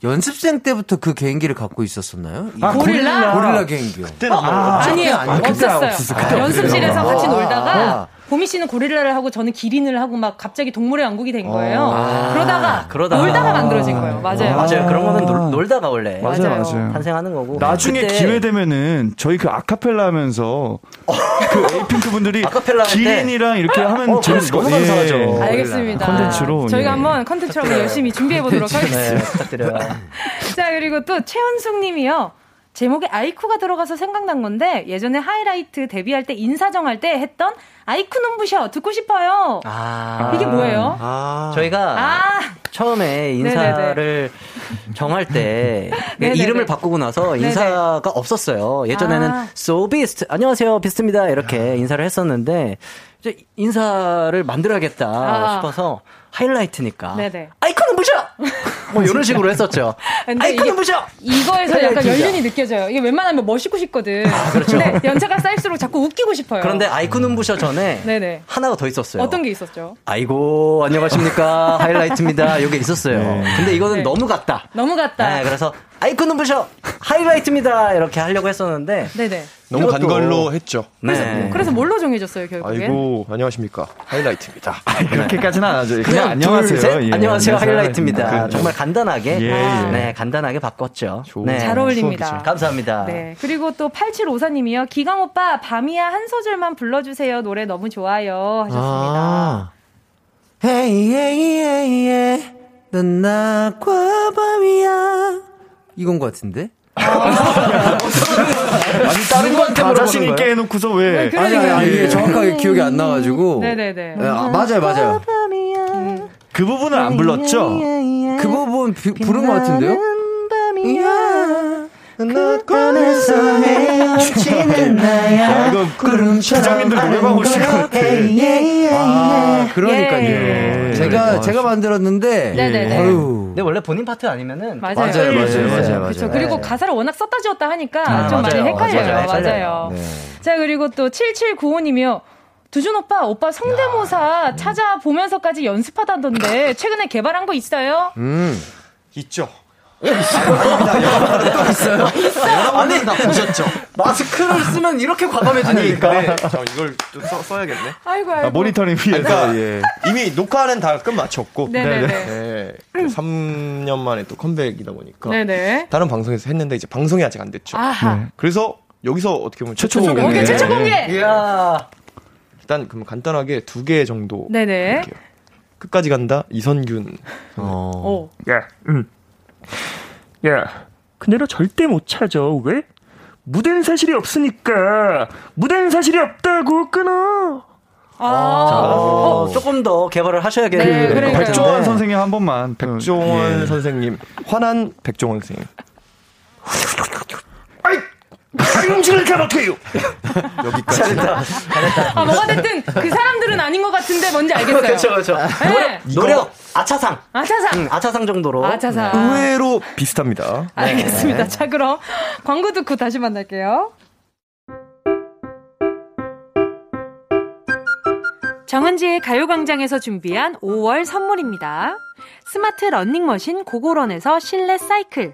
연습생 때부터 그 개인기를 갖고 있었었나요? 아, 고릴라? 고릴라 개인기요. 그때는 어, 아, 아니에요. 없었어요. 아, 연습실에서 같이 놀다가 보미 씨는 고릴라를 하고 저는 기린을 하고 막 갑자기 동물의 왕국이 된 거예요. 아~ 그러다가, 그러다가 놀다가 만들어진 거예요. 맞아요. 아~ 맞아요. 그런 거는 놀, 놀다가 원래 맞아요. 맞아요. 탄생하는 거고. 나중에 그때... 기회 되면은 저희 그 아카펠라 하면서 그 에이핑크 분들이 기린이랑 이렇게 하면 어, 재밌을 것 같아요. 예. 알겠습니다. 컨텐츠로 저희가 예. 한번 컨텐츠로 열심히 준비해 보도록 하겠습니다. 네, 부탁드려요. 자 그리고 또 최은숙 님이요. 제목에 아이쿠가 들어가서 생각난 건데 예전에 하이라이트 데뷔할 때 인사 정할 때 했던 아이쿠 눈부셔 듣고 싶어요. 아. 이게 뭐예요? 아. 저희가 아. 처음에 인사를 네네네. 정할 때 이름을 바꾸고 나서 인사가 네네. 없었어요. 예전에는 아. So Beast 안녕하세요 비스트입니다 이렇게 인사를 했었는데 이제 인사를 만들어야겠다 아. 싶어서 하이라이트니까. 네네. 아이콘은 부셔! 뭐 이런 식으로 했었죠. 아이콘은 부셔! 이거에서 약간 연륜이 느껴져요. 이게 웬만하면 멋있고 싶거든. 아, 그렇죠. 근데 연차가 쌓일수록 자꾸 웃기고 싶어요. 그런데 아이콘은 부셔 전에 네네. 하나가 더 있었어요. 어떤 게 있었죠? 아이고, 안녕하십니까. 하이라이트입니다. 이게 있었어요. 네. 근데 이거는 네. 너무 같다. 너무 같다. 네, 그래서 아이콘은 부셔! 하이라이트입니다. 이렇게 하려고 했었는데. 네네. 너무 간 걸로 했죠. 네. 그래서, 네. 그래서 뭘로 정해졌어요, 결국에? 아이고, 안녕하십니까. 하이라이트입니다. 아, 그렇게까지는 안 하죠. 그냥, 그냥 안녕하세요. 둘, 예, 안녕하세요, 하이라이트입니다. 그, 정말 간단하게. 예, 예. 네, 간단하게 바꿨죠. 네. 잘 어울립니다. 감사합니다. 네. 그리고 또 8754님이요. 기강 오빠, 밤이야 한 소절만 불러주세요. 노래 너무 좋아요. 하셨습니다. 아. Hey, hey, hey, hey. 넌 낮과 밤이야. 이건 것 같은데? 아니 다른 거한테 뭐 자신 있게 해놓고서 왜? 네, 아니 아니, 아니 이게 정확하게 기억이 안 나가지고. 네네네. 네, 아, 맞아요 맞아요. 그 부분은 안 불렀죠? 그 부분 비, 부른 것 같은데요? 너꺼내서 헤어지는 나야. 이거 구름처럼 기자민들 노래방 오실 것 같아. 아 그러니까요. 제가 제가 만들었는데. 네네네. 근데 원래 본인 파트 아니면은 맞아요. 맞아요 맞아요 맞아요 그렇죠 그리고 가사를 워낙 썼다 지웠다 하니까 아, 좀 많이 헷갈려요. 맞아요. 자 그리고 또 7795님이요. 두준 오빠, 오빠 성대모사 찾아보면서까지 연습하다던데 최근에 개발한 거 있어요? 음, 있죠. 또 있어요? 아니, 다 보셨죠? 마스크를 쓰면 이렇게 과감해지니까. 네, 이걸 또 써, 야겠네 아이고, 아이고. 아, 모니터링 위해서. 그러니까 예. 이미 녹화는 다 끝마쳤고. 네네. 네. 3년 만에 또 컴백이다 보니까. 네네. 다른 방송에서 했는데 이제 방송이 아직 안 됐죠. 아하. 네. 그래서 여기서 어떻게 보면 최초 공개. 공개, 최초 공개! 이야. 일단 그럼 간단하게 두 개 정도. 네네. 할게요. 끝까지 간다 이선균. 어. 어. 야, 음. 야, 그대로 절대 못 찾아. 왜? 무댄 사실이 없으니까 무댄 사실이 없다고 끊어. 아, 자, 어, 조금 더 개발을 하셔야겠네요. 네, 백종원 선생님 한 번만. 백종원 예. 선생님, 화난 백종원 선생님. 당신을 잘못해요. 여기까지. 잘했다. 잘했다. 아, 뭐가 됐든 그 사람들은 아닌 것 같은데 뭔지 알겠어요. 그렇죠, 그렇죠. 네. 노력, 아차상. 아차상. 응, 아차상 정도로. 아차상. 네. 의외로 비슷합니다. 알겠습니다. 네. 자, 그럼 광고 듣고 다시 만날게요. 정은지의 가요광장에서 준비한 5월 선물입니다. 스마트 러닝머신 고고런에서 실내 사이클.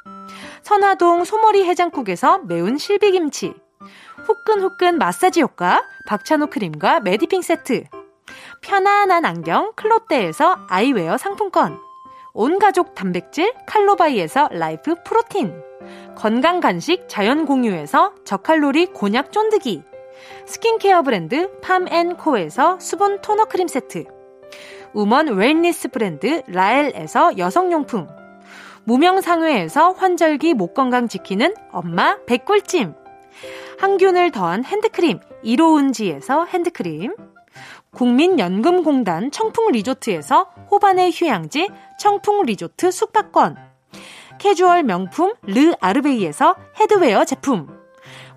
선화동 소머리 해장국에서 매운 실비김치, 후끈후끈 마사지 효과 박찬호 크림과 메디핑 세트, 편안한 안경 클로떼에서 아이웨어 상품권, 온가족 단백질 칼로바이에서 라이프 프로틴, 건강 간식 자연 공유에서 저칼로리 곤약 쫀득이, 스킨케어 브랜드 팜앤코에서 수분 토너 크림 세트, woman wellness 브랜드 라엘에서 여성용품, 무명상회에서 환절기 목 건강 지키는 엄마 배꿀찜. 항균을 더한 핸드크림 이로운지에서 핸드크림. 국민연금공단 청풍리조트에서 호반의 휴양지 청풍리조트 숙박권. 캐주얼 명품 르 아르베이에서 headwear 제품.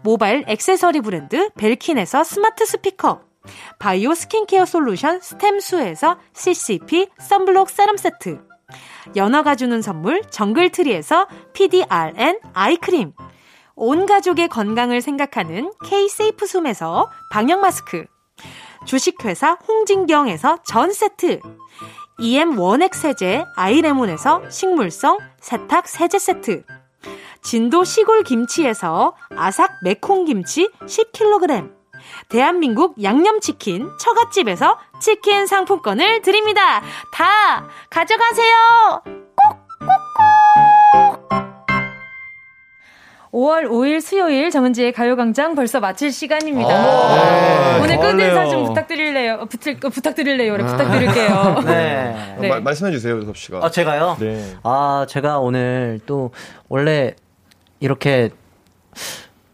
모바일 액세서리 브랜드 벨킨에서 스마트 스피커. 바이오 스킨케어 솔루션 스템수에서 CCP 썬블록 세럼 세트. 연어가 주는 선물 정글트리에서 PDRN 아이크림. 온 가족의 건강을 생각하는 K-세이프 숨에서 방역 마스크. 주식회사 홍진경에서 전 세트. EM 원액 세제 아이레몬에서 식물성 세탁 세제 세트. 진도 시골 김치에서 아삭 매콩 김치 10kg. 대한민국 양념치킨 처갓집에서 치킨 상품권을 드립니다. 다 가져가세요. 꼭꼭꼭. 5월 5일 수요일 정은지의 가요광장 벌써 마칠 시간입니다. 네. 오늘 끝 인사 좀 부탁드릴래요. 부탁, 부탁드릴래요. 네, 부탁드릴게요. 네. 네. 마, 말씀해 주세요, 유섭 씨가. 아, 제가요? 네. 아, 제가 오늘 또 원래 이렇게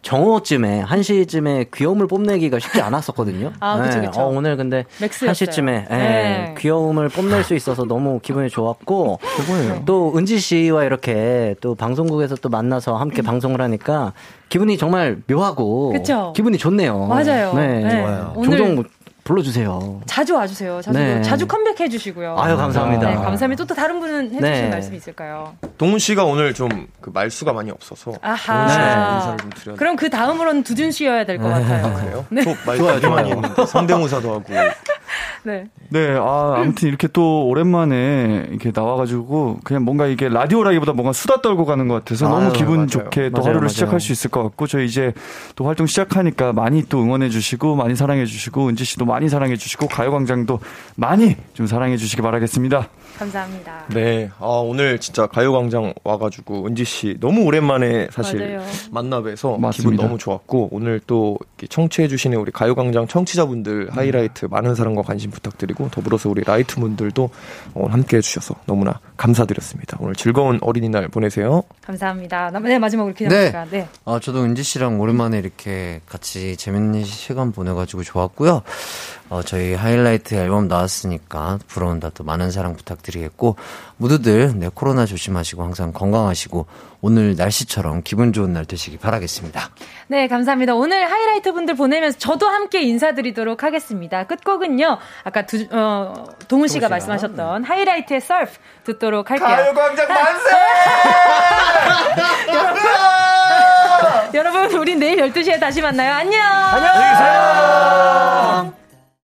정오쯤에 1시쯤에 귀여움을 뽐내기가 쉽지 않았었거든요. 아, 그쵸, 그쵸. 네. 어, 오늘 근데 맥스였어요. 1시쯤에 예, 네. 귀여움을 뽐낼 수 있어서 너무 기분이 좋았고 또 은지 씨와 이렇게 또 방송국에서 또 만나서 함께 방송을 하니까 기분이 정말 묘하고 그쵸? 기분이 좋네요. 맞아요. 네. 네. 종종 불러주세요. 자주 와주세요. 자주 네. 자주 컴백해 주시고요. 아유 감사합니다. 네, 감사합니다. 또, 또 다른 분은 해주실 네. 말씀 있을까요? 동훈 씨가 오늘 좀 그 말수가 많이 없어서 아하. 네. 인사를 좀 드려. 그럼 그 다음으로는 두준 씨여야 될것 네. 같아요. 아, 그래요? 네. 말 좋아요, 좋아요. 많이 했는데 성대모사도 하고. 네. 네, 아, 아무튼 이렇게 또 오랜만에 이렇게 나와가지고 그냥 뭔가 이게 라디오라기보다 뭔가 수다 떨고 가는 것 같아서 아유, 너무 기분 맞아요. 좋게 또 맞아요, 하루를 맞아요. 시작할 수 있을 것 같고 저희 이제 또 활동 시작하니까 많이 또 응원해주시고 많이 사랑해주시고 은지 씨도 많이 사랑해 주시고 가요광장도 많이 좀 사랑해 주시기 바라겠습니다. 감사합니다. 네, 아, 오늘 진짜 가요광장 와가지고 은지 씨 너무 오랜만에 사실 만나 뵈서 기분 너무 좋았고 오늘 또 청취해주시는 우리 가요광장 청취자분들 하이라이트 많은 사랑과 관심 부탁드리고 더불어서 우리 라이트 분들도 오늘 함께 해주셔서 너무나 감사드렸습니다. 오늘 즐거운 어린이날 보내세요. 감사합니다. 네, 마지막으로 기념 네. 네. 아, 저도 은지 씨랑 오랜만에 이렇게 같이 재밌는 시간 보내가지고 좋았고요. 어, 저희 하이라이트 앨범 나왔으니까 부러운다 또 많은 사랑 부탁드리겠고 모두들 네, 코로나 조심하시고 항상 건강하시고 오늘 날씨처럼 기분 좋은 날 되시기 바라겠습니다. 네, 감사합니다. 오늘 하이라이트 분들 보내면서 저도 함께 인사드리도록 하겠습니다. 끝곡은요. 아까 두, 어, 동훈 씨가 말씀하셨던 네. 하이라이트의 서프 듣도록 할게요. 가요광장 만세! 여러분, 여러분, 우리 내일 12시에 다시 만나요. 안녕! 안녕히 계세요!